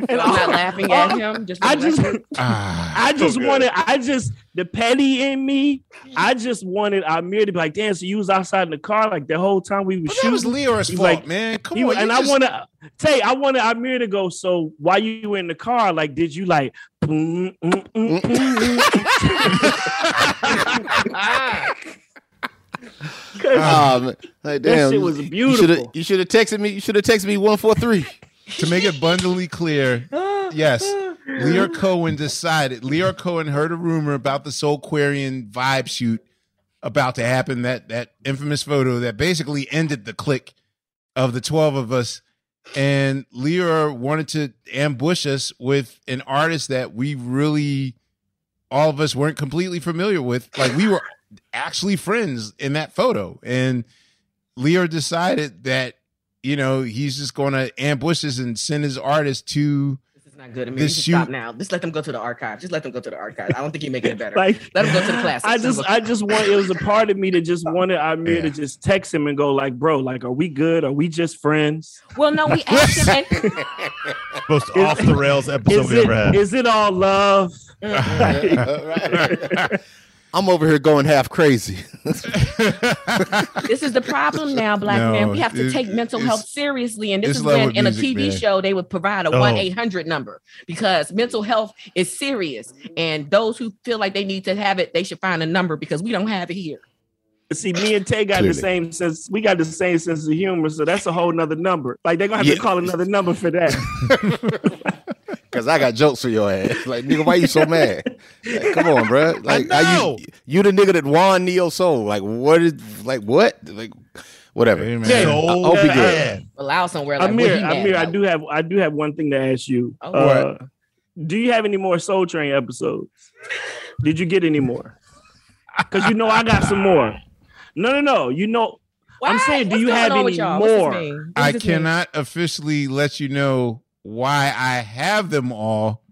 Speaker 7: And I'm not laughing at him. Just
Speaker 8: I just,
Speaker 7: record.
Speaker 3: Ah,
Speaker 8: I just
Speaker 6: Okay.
Speaker 8: wanted, I just the petty in me. I just wanted Amir to be like, damn, so you was outside in the car like the whole time we was
Speaker 3: but that was
Speaker 8: Lyor's
Speaker 3: fault,
Speaker 8: like-
Speaker 3: man. Come
Speaker 8: He-
Speaker 3: on,
Speaker 8: and
Speaker 3: you
Speaker 8: I
Speaker 3: just-
Speaker 8: want to say, I wanted Amir to go. So why you were in the car, like, did you like? mm, mm, mm? 'Cause
Speaker 5: Um, like,
Speaker 8: that shit was
Speaker 5: You should have
Speaker 8: beautiful.
Speaker 5: you should have texted me. You should have texted me one four three.
Speaker 3: To make it abundantly clear, yes, Lyor Cohen decided. Lyor Cohen heard a rumor about the Soulquarian vibe shoot about to happen. That that infamous photo that basically ended the click of the twelve of us, and Lyor wanted to ambush us with an artist that we really, all of us weren't completely familiar with. Like we were actually friends in that photo, and Lyor decided that you know, he's just going to ambush us and send his artist to.
Speaker 7: This not good. I mean,
Speaker 3: This
Speaker 7: you can stop
Speaker 3: shoot-
Speaker 7: now. Just let them go to the archive. Just let them go to the archive. I don't think you're making it better.
Speaker 8: Like,
Speaker 7: let them go to the classics.
Speaker 8: I just, I just want. It was a part of me that just wanted Amir to
Speaker 3: Yeah.
Speaker 8: just text him and go like, "Bro, like, are we good? Are we just friends?
Speaker 7: well, no, we asked him. And,
Speaker 6: most off the rails episode
Speaker 8: Is
Speaker 6: we ever had.
Speaker 8: is it all love?" Mm-hmm.
Speaker 5: I'm over here going half crazy.
Speaker 7: this is the problem now, black
Speaker 3: No,
Speaker 7: man. We have to
Speaker 3: it-
Speaker 7: take mental health seriously, and this is when
Speaker 3: with
Speaker 7: in a TV
Speaker 3: man.
Speaker 7: show they would provide a
Speaker 6: Oh.
Speaker 7: one eight hundred number because mental health is serious, and those who feel like they need to have it, they should find a number because we don't have it here.
Speaker 8: See, me and Tay got
Speaker 5: Clearly.
Speaker 8: the same sense. We got the same sense of humor, so that's a whole nother number. Like they're gonna have
Speaker 5: Yeah.
Speaker 8: to call another number for that.
Speaker 5: Cause I got jokes for your ass. Like nigga, why you so mad? Like, come on, bro. Like
Speaker 6: I know.
Speaker 5: you you the nigga that won Neo Soul. Like what is like what? Like whatever.
Speaker 3: Hey, man.
Speaker 8: Yeah.
Speaker 6: So
Speaker 5: I hope he good.
Speaker 7: Allow somewhere like
Speaker 8: Amir,
Speaker 7: what he
Speaker 8: Amir, I do have, I do have one thing to ask you.
Speaker 7: Oh.
Speaker 8: Uh, do you have any more Soul Train episodes? Did you get any more? Because you know I got some more. No, no, no. You know, I'm
Speaker 7: What?
Speaker 8: saying, do
Speaker 7: What's
Speaker 8: you have any
Speaker 7: with y'all? What's this
Speaker 8: more?
Speaker 7: mean? What does
Speaker 3: I
Speaker 7: this mean?
Speaker 3: cannot officially let you know why I have them all,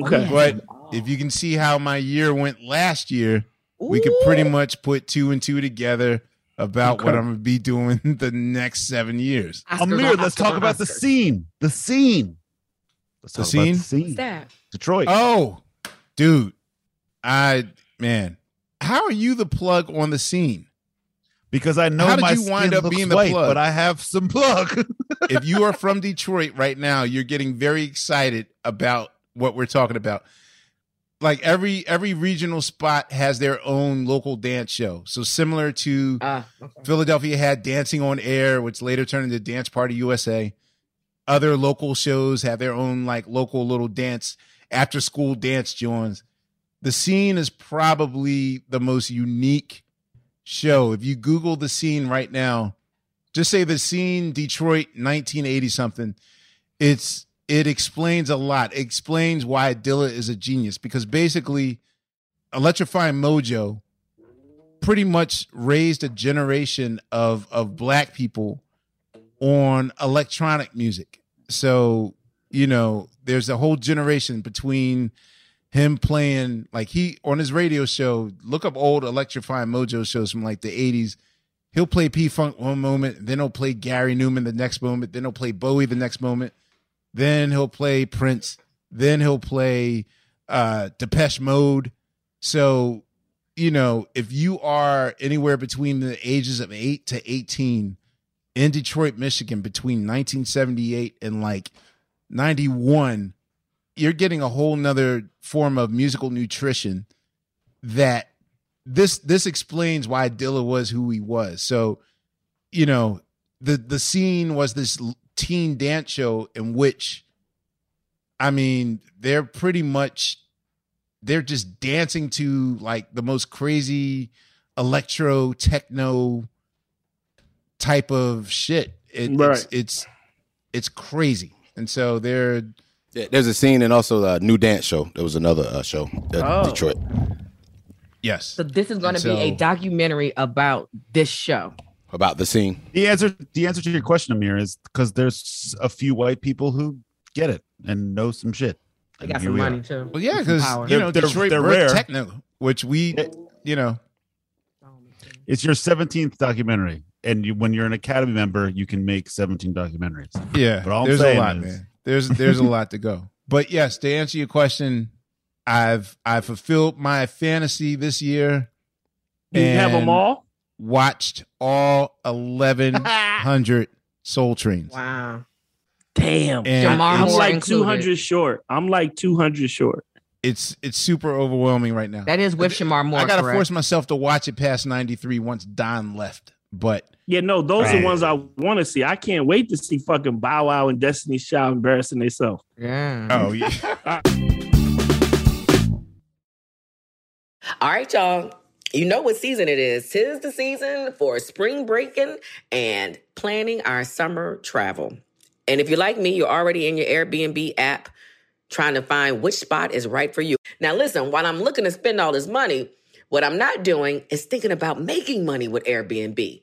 Speaker 8: okay.
Speaker 3: but if you can see how my year went last year, we could pretty much put two and two together about what I'm gonna be doing the next seven years.
Speaker 7: Oscars
Speaker 6: Amir, let's
Speaker 7: Oscars
Speaker 6: talk
Speaker 7: on
Speaker 6: about the scene. The scene. Let's
Speaker 3: The
Speaker 6: talk about
Speaker 3: scene?
Speaker 6: the scene.
Speaker 7: What's that?
Speaker 6: Detroit.
Speaker 3: Oh, dude, I man, how are you the plug on the scene?
Speaker 6: Because I know
Speaker 3: How did
Speaker 6: my
Speaker 3: you wind
Speaker 6: skin
Speaker 3: up
Speaker 6: looks
Speaker 3: being the
Speaker 6: white,
Speaker 3: plug?
Speaker 6: but I have some plug.
Speaker 3: if you are from Detroit right now, you're getting very excited about what we're talking about. Like every every regional spot has their own local dance show. So similar to
Speaker 7: Ah, okay.
Speaker 3: Philadelphia had Dancing on Air, which later turned into Dance Party USA. Other local shows have their own like local little dance after school dance joins. The scene is probably the most unique show. If you Google the scene right now, just say the scene Detroit 1980 something, it's it explains a lot. It explains why Dilla is a genius because basically Electrifying Mojo pretty much raised a generation of of black people on electronic music. So, you know, there's a whole generation between him playing like he on his radio show, look up old electrifying mojo shows from like the 80s. He'll play P Funk one moment, then he'll play Gary Numan the next moment, then he'll play Bowie the next moment, then he'll play Prince, then he'll play uh Depeche Mode. So, you know, if you are anywhere between the ages of 8 to 18 in Detroit, Michigan between 1978 and like 91, you're getting a whole nother form of musical nutrition that this this explains why Dilla was who he was. So, you know, the the scene was this teen dance show in which I mean, they're pretty much they're just dancing to like the most crazy electro techno type of shit. It,
Speaker 8: Right.
Speaker 3: It's it's it's crazy. And so they're
Speaker 5: Yeah, there's a scene and also the new dance show. There was another uh, show, uh,
Speaker 7: Oh.
Speaker 5: Detroit.
Speaker 3: Yes.
Speaker 7: So this is going to
Speaker 5: And
Speaker 7: be a documentary about this show.
Speaker 5: About the scene.
Speaker 6: The answer, the answer to your question, Amir, is because there's a few white people who get it and know some shit.
Speaker 7: They got some money
Speaker 6: are.
Speaker 7: too.
Speaker 3: Well, yeah, because you know
Speaker 6: They're-
Speaker 3: Detroit
Speaker 6: they're rare.
Speaker 3: techno, which we, you know,
Speaker 6: It's your 17th documentary, and you, when you're an Academy member, you can make 17 documentaries.
Speaker 3: yeah.
Speaker 6: but all I'm
Speaker 3: there's a
Speaker 6: saying
Speaker 3: lot,
Speaker 6: is-
Speaker 3: man. There's there's a lot to go. But yes, to answer your question, I've I've fulfilled my fantasy this year.
Speaker 8: You have
Speaker 3: them
Speaker 8: all?
Speaker 3: Watched all eleven hundred Soul Trains.
Speaker 7: Wow.
Speaker 8: Damn.
Speaker 3: And
Speaker 8: I'm like 200 short. I'm like 200 short.
Speaker 3: It's it's super overwhelming right now.
Speaker 7: That is with Shemar Moore.
Speaker 3: I gotta
Speaker 7: correct?
Speaker 3: force myself to watch it past ninety three once Don left. But
Speaker 8: Yeah, no, those are the ones I want to see. I can't wait to see fucking Bow Wow and Destiny Child embarrassing themselves.
Speaker 7: Yeah.
Speaker 3: oh yeah.
Speaker 2: All right, y'all. You know what season it is. Tis the season for spring breaking and planning our summer travel. And if you're like me, you're already in your Airbnb app trying to find which spot is right for you. Now, listen, while I'm looking to spend all this money, what I'm not doing is thinking about making money with Airbnb.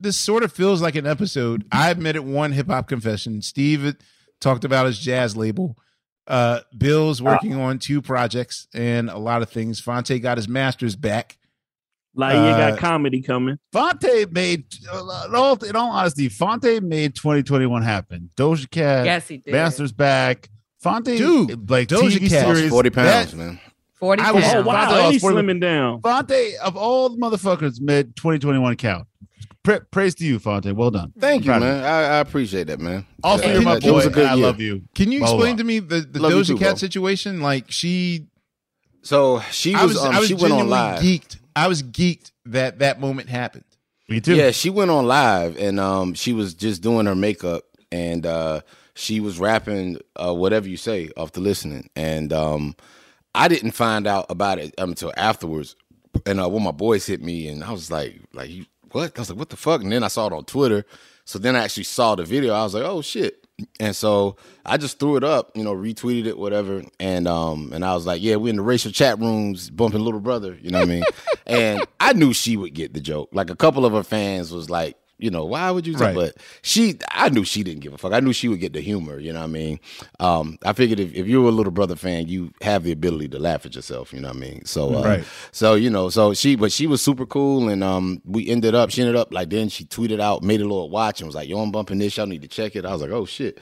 Speaker 3: This sort of feels like an episode. I admitted one hip hop confession. Steve talked about his jazz label. Uh, Bill's working on two projects and a lot of things. Phonte got his masters back.
Speaker 8: Like you
Speaker 3: Uh,
Speaker 8: got comedy coming.
Speaker 6: Phonte made, in all, in all honesty, Phonte made 2021 happen. Doja Cat,
Speaker 7: Yes, he did.
Speaker 6: Masters back. Phonte,
Speaker 3: Dude,
Speaker 6: like
Speaker 3: Doja
Speaker 6: TV
Speaker 3: Cat.
Speaker 6: series.
Speaker 5: 40 pounds,
Speaker 6: that-
Speaker 5: man.
Speaker 7: 40
Speaker 6: I was-
Speaker 8: Oh
Speaker 7: pounds.
Speaker 8: wow,
Speaker 6: Phonte
Speaker 8: and
Speaker 6: was 40
Speaker 8: slimming down.
Speaker 6: Phonte of all the motherfuckers made 2021 count. Pra- praise to you, Phonte. Well done.
Speaker 5: Thank you,
Speaker 6: Proud
Speaker 5: man. I, I appreciate that, man.
Speaker 6: Also, you're my boy,
Speaker 5: good
Speaker 6: I love you.
Speaker 3: Can you explain
Speaker 6: blah.
Speaker 3: to me the, the Doja
Speaker 5: too,
Speaker 3: Cat
Speaker 5: bro.
Speaker 3: situation? Like she,
Speaker 5: So she was,
Speaker 3: I was,
Speaker 5: um,
Speaker 3: I was
Speaker 5: she went on
Speaker 3: genuinely
Speaker 5: live.
Speaker 3: geeked. I was geeked that that moment happened.
Speaker 6: Me too.
Speaker 5: Yeah, she went on live and um she was just doing her makeup and uh she was rapping uh whatever you say off the listening. And um I didn't find out about it until afterwards. And uh when my boys hit me and I was like like you what? I was like, what the fuck? And then I saw it on Twitter. So then I actually saw the video. I was like, oh shit. And so I just threw it up, you know, retweeted it, whatever. And um, and I was like, yeah, we in the racial chat rooms bumping little brother, you know what I mean? and I knew she would get the joke. Like a couple of her fans was like, you know, why would you?
Speaker 3: Right.
Speaker 5: But she, I knew she didn't give a fuck. I knew she would get the humor. You know what I mean? Um, I figured if, if you're a little brother fan, you have the ability to laugh at yourself. You know what I mean? So, uh,
Speaker 3: Right.
Speaker 5: so you know, so she, but she was super cool, and um, we ended up, she ended up like then she tweeted out, made a little watch, and was like, "Yo, I'm bumping this. Y'all need to check it." I was like, "Oh shit,"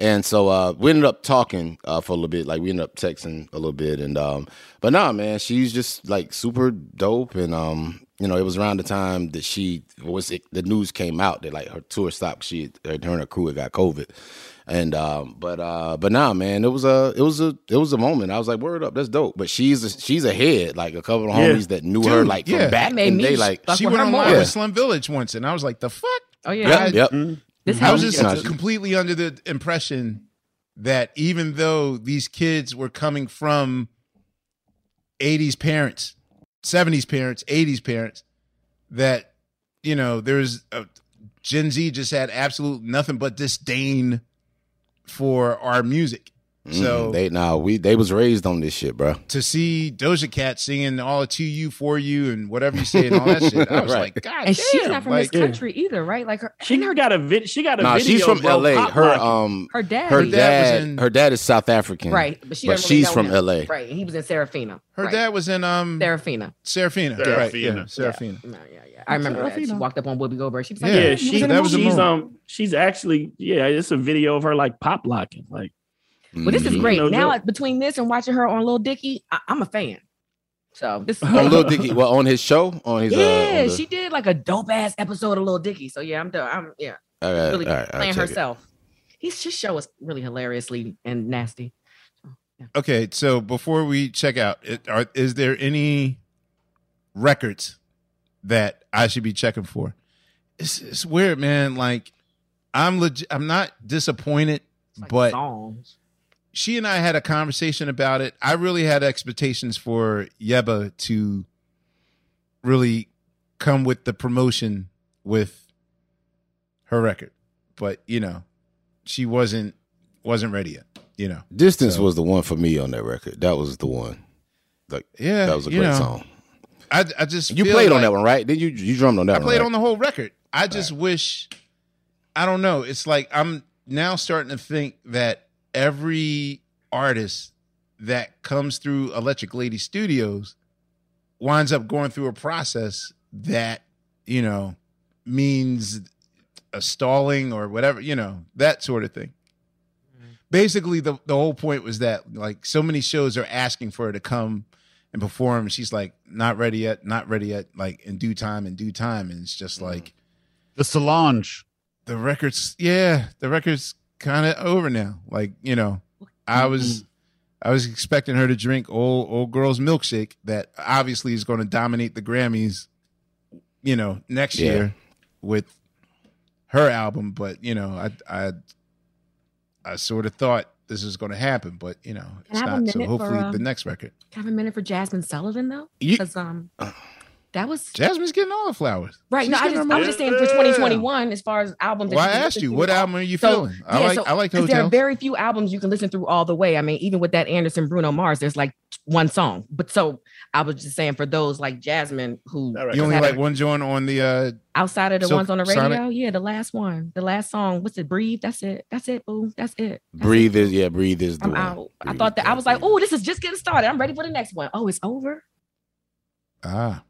Speaker 5: and so uh, we ended up talking uh, for a little bit. Like we ended up texting a little bit, and um, but nah, man, she's just like super dope, and um, you know, it was around the time that she was it, the news came out that like her tour stopped. She her and her crew had got COVID. And um, but uh, but nah, man, it was a it was a it was a moment. I was like, word up, that's dope. But she's a, she's ahead, like a couple of
Speaker 3: Yeah.
Speaker 5: homies that knew her like
Speaker 3: yeah.
Speaker 5: from back
Speaker 7: That made
Speaker 5: in the
Speaker 7: me
Speaker 5: day. Like
Speaker 3: She went
Speaker 7: her
Speaker 3: on live
Speaker 5: Yeah.
Speaker 3: with Slum Village once, and I was like, the fuck.
Speaker 7: Oh yeah.
Speaker 5: yep, yep.
Speaker 7: This
Speaker 3: I
Speaker 7: how
Speaker 3: was just
Speaker 7: get-
Speaker 5: Nah,
Speaker 3: completely under the impression that even though these kids were coming from 80s parents, 70s parents, 80s parents, that, you know, there's a, Gen Z just had absolute nothing but disdain for our music. So
Speaker 5: Mm, they nah, we they was raised on this shit, bro.
Speaker 3: to see Doja Cat singing all to you, for you, and whatever you say and all that shit, I was
Speaker 5: Right.
Speaker 3: like, God
Speaker 7: and she's not from
Speaker 3: like,
Speaker 7: this country either, right? Like her,
Speaker 8: She never got a vid- she got a
Speaker 5: Nah,
Speaker 8: video.
Speaker 5: she's from
Speaker 8: bro,
Speaker 5: L.A. Her um
Speaker 7: her dad,
Speaker 5: her
Speaker 3: dad
Speaker 5: dad
Speaker 3: in-
Speaker 5: her dad is South African,
Speaker 7: right? But she
Speaker 5: but she's from
Speaker 7: him.
Speaker 5: L.A.
Speaker 7: right? He was in Sarafina.
Speaker 3: her
Speaker 7: right.
Speaker 3: dad was in um
Speaker 7: Sarafina.
Speaker 3: Sarafina,
Speaker 6: Sarafina.
Speaker 3: right? Yeah, Sarafina.
Speaker 7: No, yeah, yeah. I remember that. She walked up on Whoopi Goldberg. She was like,
Speaker 3: Yeah,
Speaker 8: Yeah,
Speaker 7: "Yeah,
Speaker 8: she
Speaker 3: in the
Speaker 8: that
Speaker 3: movie.
Speaker 8: she's um she's actually yeah, it's a video of her like pop locking. Like
Speaker 7: Well, this is
Speaker 5: Mhm.
Speaker 7: great.
Speaker 8: No
Speaker 7: now,
Speaker 8: joke.
Speaker 7: between this and watching her on Little Dicky, I- I'm a fan. So this is
Speaker 5: on Little Dicky, well, on his show, on his uh,
Speaker 7: yeah,
Speaker 5: on the-
Speaker 7: she did like a dope ass episode of Little Dicky. So yeah, I'm done. I'm yeah,
Speaker 5: all right,
Speaker 7: really
Speaker 5: all right, I'll
Speaker 7: playing
Speaker 5: check it.
Speaker 7: herself. His, his show is really hilariously and nasty.
Speaker 3: Okay, so before we check out, it, are, is there any records that I should be checking for? It's, it's weird, man. Like, I'm legit. I'm not disappointed,
Speaker 7: like
Speaker 3: but
Speaker 7: songs.
Speaker 3: She and I had a conversation about it. I really had expectations for Yebba to really come with the promotion with her record, but you know, she wasn't wasn't ready yet. You know,
Speaker 5: Distance
Speaker 3: So-
Speaker 5: was the one for me on that record. That was the one. Like
Speaker 3: yeah,
Speaker 5: that was a great
Speaker 3: know,
Speaker 5: song.
Speaker 3: I I just
Speaker 5: You
Speaker 3: feel
Speaker 5: played on that one, right? Then you you drummed on that
Speaker 3: I
Speaker 5: one?
Speaker 3: played
Speaker 5: right?
Speaker 3: on the whole record. I just wish I don't know. It's like I'm now starting to think that every artist that comes through Electric Lady Studios winds up going through a process that, you know, means a stalling or whatever, you know, that sort of thing. Mm-hmm. Basically the the whole point was that like so many shows are asking for her to come and perform. And She's like, not ready yet, not ready yet, like in due time, in due time. And it's just mm-hmm. like
Speaker 6: The Solange.
Speaker 3: the record's yeah, the record's kind of over now. Like, you know, I was I was expecting her to drink old old girl's milkshake that obviously is going to dominate the Grammys, you know, next
Speaker 5: Yeah.
Speaker 3: year with her album, but you know, I I I sort of thought this was going to happen, but you know, it's
Speaker 7: Can I have a
Speaker 3: not. So
Speaker 7: minute for,
Speaker 3: hopefully the
Speaker 7: um,
Speaker 3: next record.
Speaker 7: Can I have a minute for Jazmine Sullivan though?
Speaker 5: You-
Speaker 7: Because um, that was
Speaker 3: Jazmine's getting all the flowers.
Speaker 7: right.
Speaker 3: She's
Speaker 7: No, I just I was just saying for 2021 as far as albums. that
Speaker 3: Well, I asked you, what album are you
Speaker 7: So,
Speaker 3: feeling? I
Speaker 7: yeah,
Speaker 3: like
Speaker 7: so-
Speaker 3: I like
Speaker 7: 'cause There are very few albums you can listen through all the way. I mean, even with that Anderson Bruno Mars, there's like one song. But so I was just saying for those like Jazmine who
Speaker 8: right.
Speaker 3: You only like
Speaker 7: a-
Speaker 3: one joint on the uh
Speaker 7: outside of the
Speaker 3: Silk
Speaker 7: ones on the radio,
Speaker 3: Sonic?
Speaker 7: yeah, the last one, the last song. What's it? Breathe. That's it. That's it. Boo. That's it. That's
Speaker 5: Breathe
Speaker 7: it.
Speaker 5: is yeah, breathe is the
Speaker 7: I'm
Speaker 5: one.
Speaker 7: out. I thought that I was like, oh, this is just getting started. I'm ready for the next one. Oh, it's over.
Speaker 3: ah.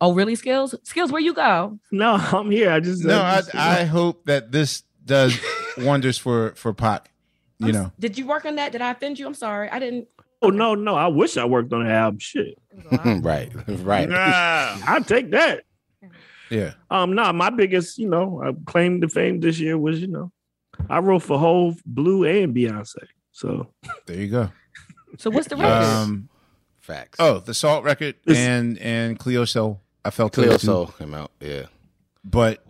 Speaker 7: Oh, really? Skillz? Skillz? Where you go?
Speaker 8: no, I'm here. I just
Speaker 3: No, I
Speaker 8: just-
Speaker 3: I hope that this does wonders for for Pac. You
Speaker 7: I'm
Speaker 3: know,
Speaker 7: Did you work on that? Did I offend you? I'm sorry. I didn't.
Speaker 8: Oh no, no. I wish I worked on the album. Shit.
Speaker 5: right, right.
Speaker 8: I take that.
Speaker 3: Yeah.
Speaker 8: Um, no, my biggest, you know, uh, claim to fame this year was, you know, I wrote for Hove, Blue, and Beyonce. So
Speaker 3: there you go.
Speaker 7: So what's the record?
Speaker 3: Um,
Speaker 5: Facts.
Speaker 3: Oh, the Salt record
Speaker 8: This-
Speaker 3: and and Cleo Sol. I felt
Speaker 5: Cleo
Speaker 3: it too.
Speaker 5: Soul came out. Yeah.
Speaker 3: But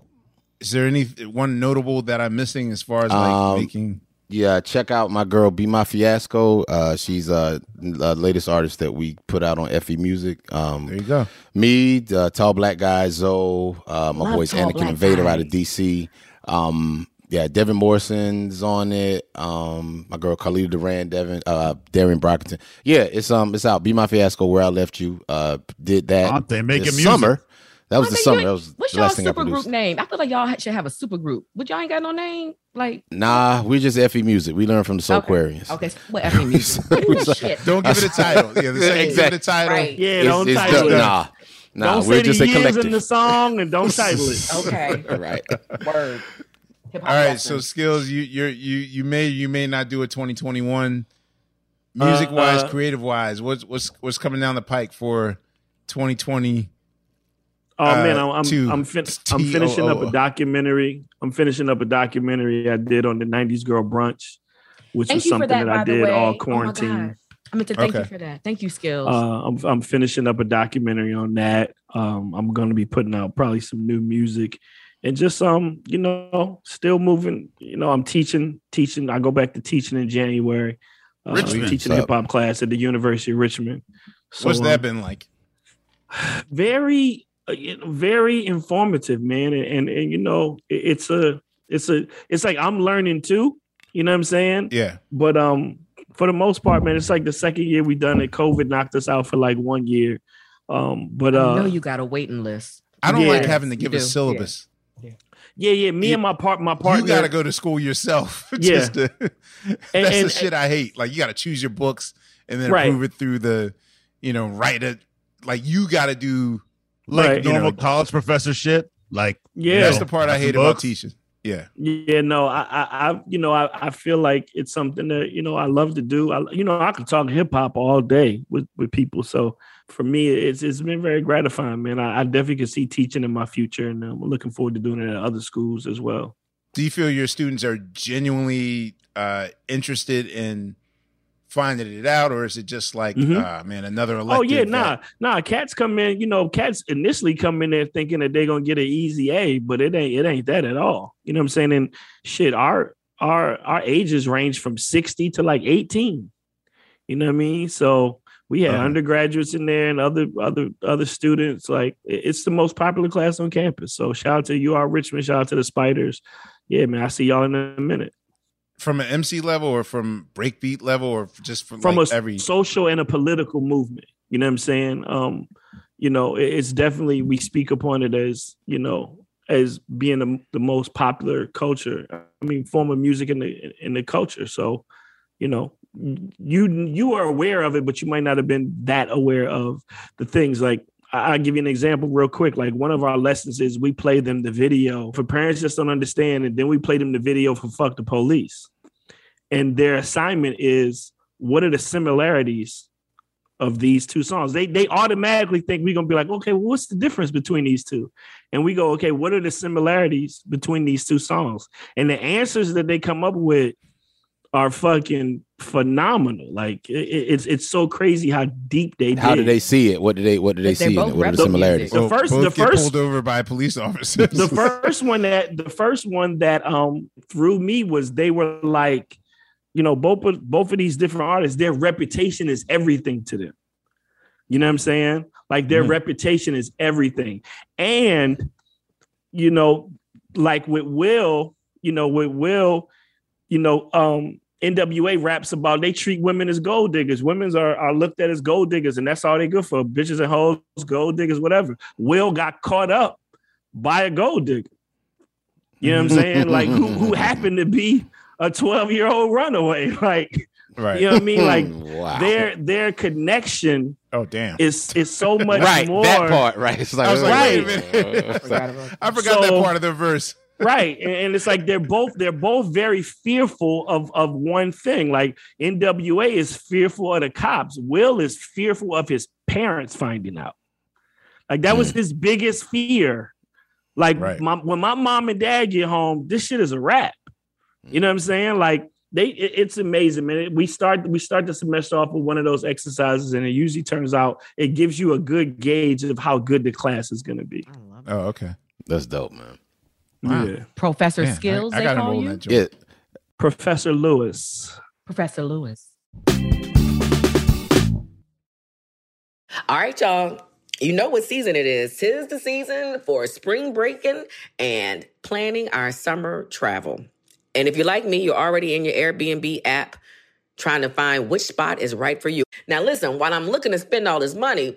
Speaker 3: is there any one notable that I'm missing as far as like
Speaker 5: Um,
Speaker 3: making?
Speaker 5: Yeah, check out my girl Be My Fiasco. Uh, she's uh, the latest artist that we put out on FE Music. Um,
Speaker 3: There you go.
Speaker 5: Me, the tall black guy, Zoe, uh, my
Speaker 7: Love
Speaker 5: boys Anakin
Speaker 7: Black
Speaker 5: and Vader out of DC. Um, yeah, Devin Morrison's on it. Um, my girl Carlita Duran, Devin, uh, Darien Brockington. Yeah, it's um, it's out. Be My Fiasco, where I left you. Uh, did that.
Speaker 6: Aren't they making
Speaker 5: this
Speaker 6: music?
Speaker 5: summer. That was
Speaker 7: I
Speaker 5: the summer. That was
Speaker 7: What's
Speaker 5: the
Speaker 7: y'all
Speaker 5: last thing I
Speaker 7: super group name? I feel like y'all should have a super group. But y'all ain't got no name. Like
Speaker 5: Nah, we just FE Music. We learned from the Soul Soulquarians.
Speaker 7: Okay, what FE music? Ooh, shit.
Speaker 3: Don't give it a title. Yeah, the second you give it a title.
Speaker 7: Right.
Speaker 8: yeah,
Speaker 5: It's-
Speaker 8: don't
Speaker 5: it's
Speaker 8: title
Speaker 5: the-
Speaker 8: it.
Speaker 5: Nah, nah,
Speaker 8: don't
Speaker 5: we're
Speaker 8: say
Speaker 5: just
Speaker 8: the
Speaker 5: a
Speaker 8: years
Speaker 5: collective.
Speaker 8: in the song and don't title it.
Speaker 7: Okay.
Speaker 5: right.
Speaker 7: Word. Hip-hop
Speaker 3: All right,
Speaker 7: lesson.
Speaker 3: so Skillz, you you're you you may you may not do a 2021 music wise,
Speaker 8: Uh,
Speaker 3: creative wise. What's what's what's coming down the pike for 2020?
Speaker 8: Oh
Speaker 3: Uh,
Speaker 8: man, I'm I'm I'm, fin- I'm finishing up a documentary. I'm finishing up a documentary I did on the '90s girl brunch, which
Speaker 7: Thank
Speaker 8: was something
Speaker 7: that,
Speaker 8: that, I did
Speaker 7: way.
Speaker 8: all
Speaker 7: Oh
Speaker 8: quarantine.
Speaker 7: God. I meant to thank you for that. Thank you, Skillz.
Speaker 8: Uh, I'm I'm finishing up a documentary on that. Um, I'm going to be putting out probably some new music, and just um, you know, still moving. You know, I'm teaching, teaching. I go back to teaching in January. Uh,
Speaker 3: Richmond.
Speaker 8: teaching a hip hop class at the University of Richmond. So,
Speaker 3: What's
Speaker 8: um,
Speaker 3: that been like?
Speaker 8: very uh, you know, very informative man and, and and you know it- it's a it's a it's like i'm learning too you know what i'm saying
Speaker 3: Yeah.
Speaker 8: but um for the most part man it's like the second year we done it covid knocked us out for like one year um but
Speaker 7: I
Speaker 8: uh
Speaker 7: know you got a waiting list.
Speaker 3: I don't
Speaker 8: Yeah.
Speaker 3: like having to give a
Speaker 7: do.
Speaker 3: syllabus.
Speaker 8: Yeah yeah me
Speaker 3: You-
Speaker 8: and my part my partner
Speaker 3: You got to go to school yourself.
Speaker 8: Yeah.
Speaker 3: to, that's
Speaker 8: And-
Speaker 3: the
Speaker 8: and-
Speaker 3: shit I hate. Like you got to choose your books and then
Speaker 8: Right.
Speaker 3: approve it through the, you know, write it. Like you got to do.
Speaker 6: Like
Speaker 8: Right.
Speaker 3: You
Speaker 6: normal
Speaker 3: know,
Speaker 6: college professor shit. Like
Speaker 8: yeah
Speaker 3: That's the part I
Speaker 6: Got some
Speaker 3: hate about teaching. Yeah.
Speaker 8: Yeah, no, I, I, I you know, I, I feel like it's something that you know I love to do. I, you know, I could talk hip hop all day with with people. So for me, it's it's been very gratifying, man. I, I definitely can see teaching in my future, and I'm looking forward to doing it at other schools as well.
Speaker 3: Do you feel your students are genuinely uh, interested in finding it out, or is it just like,
Speaker 8: Mhm.
Speaker 3: ah, man, another election?
Speaker 8: Oh
Speaker 3: elective?
Speaker 8: yeah,
Speaker 3: that-
Speaker 8: nah, nah. Cats come in, you know, cats initially come in there thinking that they're gonna get an easy A, but it ain't it ain't that at all. You know what I'm saying? And shit, our our our ages range from 60 to like 18. You know what I mean? So we had
Speaker 3: Uh-huh.
Speaker 8: undergraduates in there and other other other students. Like it's the most popular class on campus. So shout out to UR Richmond, shout out to the Spiders. Yeah, man. I see y'all in a minute.
Speaker 3: from an MC level, or from breakbeat level, or just from,
Speaker 8: from
Speaker 3: like
Speaker 8: a
Speaker 3: every.
Speaker 8: social and a political movement. You know what I'm saying? Um, you know, it's definitely we speak upon it as you know as being the, the most popular culture. I mean, form of music in the in the culture. So, you know, you you are aware of it, but you might not have been that aware of the things like. I'll give you an example real quick. Like one of our lessons is we play them the video for parents just don't understand, and then we play them the video for "fuck the police." and their assignment is what are the similarities of these two songs they they automatically think we're gonna be like okay well, what's the difference between these two and we go okay what are the similarities between these two songs and the answers that they come up with are fucking phenomenal like it, it- it's it's so crazy how deep they
Speaker 5: How
Speaker 8: dig.
Speaker 5: did they see it? What did they What did they
Speaker 7: But
Speaker 5: see? In it? What are the
Speaker 7: rap
Speaker 5: similarities?
Speaker 8: The
Speaker 3: Well,
Speaker 8: first-
Speaker 3: both
Speaker 8: the
Speaker 3: get
Speaker 8: first-
Speaker 3: pulled over by police officers.
Speaker 8: the first one that the first one that um threw me was they were like you know both of both of these different artists their reputation is everything to them you know what i'm saying like their
Speaker 3: Mhm.
Speaker 8: reputation is everything and you know like with will you know with will you know um NWA raps about they treat women as gold diggers. Women's are, are looked at as gold diggers, and that's all they good for. Bitches and hoes, gold diggers, whatever. Will got caught up by a gold digger. You know what I'm saying? Like who who happened to be a 12 year old runaway? Like
Speaker 3: right.
Speaker 8: you know what I mean? Like
Speaker 5: wow.
Speaker 8: their their connection
Speaker 3: oh damn.
Speaker 8: is is so much
Speaker 5: right,
Speaker 8: more
Speaker 5: that part, right? It's like,
Speaker 3: I was like,
Speaker 8: Right.
Speaker 3: wait a minute.
Speaker 7: Forgot about
Speaker 3: I forgot that part of the verse.
Speaker 8: Right and, and it's like they're both they're both very fearful of of one thing like nwa is fearful of the cops will is fearful of his parents finding out like that was hmm. his biggest fear Like
Speaker 3: Right.
Speaker 8: my, when my mom and dad get home, this shit is a wrap. You know what I'm saying? Like they, it- it's amazing, man. We start we start the semester off with one of those exercises, and it usually turns out it gives you a good gauge of how good the class is going to be.
Speaker 3: Oh, okay.
Speaker 5: That's dope, man.
Speaker 3: Wow.
Speaker 8: Yeah,
Speaker 7: Professor
Speaker 3: Man,
Speaker 7: Skillz,
Speaker 3: I,
Speaker 7: they call you?
Speaker 3: that.
Speaker 5: Yeah.
Speaker 8: Professor Lewis.
Speaker 7: Professor Lewis.
Speaker 2: All right, y'all. You know what season it is. Tis the season for spring breaking and planning our summer travel. And if you're like me, you're already in your Airbnb app trying to find which spot is right for you. Now, listen, while I'm looking to spend all this money,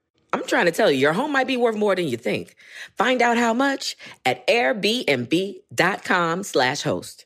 Speaker 2: I'm trying to tell you, your home might be worth more than you think. Find out how much at airbnb.com slash host.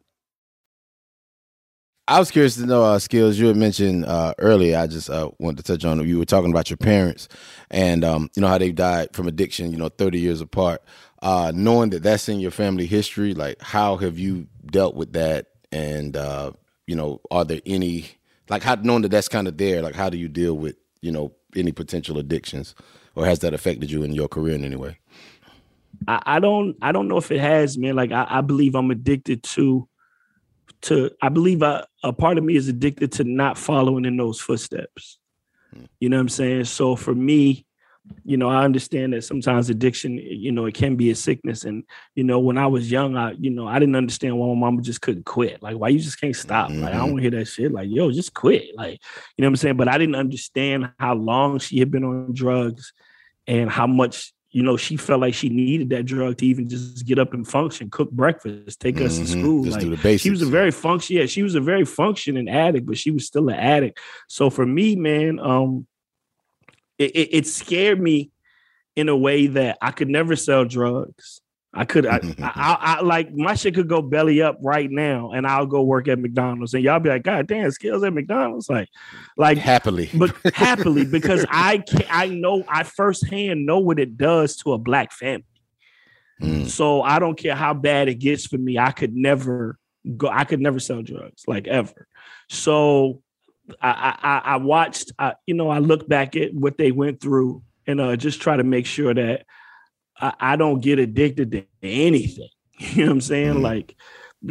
Speaker 5: I was curious to know uh, Skillz you had mentioned uh, earlier. I just uh, wanted to touch on. You were talking about your parents and um, you know how they died from addiction. You know, thirty years apart. Uh, knowing that that's in your family history, like how have you dealt with that? And uh, you know, are there any like how knowing that that's kind of there? Like how do you deal with you know any potential addictions, or has that affected you in your career in any way?
Speaker 8: I, I don't I don't know if it has, man. Like I, I believe I'm addicted to to I believe I, a part of me is addicted to not following in those footsteps. Hmm. You know what I'm saying? So for me, you know, I understand that sometimes addiction, you know, it can be a sickness. And, you know, when I was young, I, you know, I didn't understand why my mama just couldn't quit. Like, why you just can't stop? Like, I mm-hmm. don't hear that shit. Like, yo, just quit. Like, you know what I'm saying? But I didn't understand how long she had been on drugs and how much you know she felt like she needed that drug to even just get up and function cook breakfast take us to
Speaker 5: Mhm.
Speaker 8: school
Speaker 5: Just
Speaker 8: like she was a very function yeah she was a very functioning addict but she was still an addict. So for me man um it, it, it scared me in a way that i could never sell drugs I could, I, I, I, like my shit could go belly up right now, and I'll go work at McDonald's, and y'all be like, "God damn, Skillz at McDonald's!" Like, like
Speaker 5: happily,
Speaker 8: but happily because I can I know I firsthand know what it does to a black family. So I don't care how bad it gets for me. I could never go. I could never sell drugs like ever. So I I, I watched. I, you know, I look back at what they went through and uh, just try to make sure that I, I don't get addicted to anything. You know what I'm saying? Like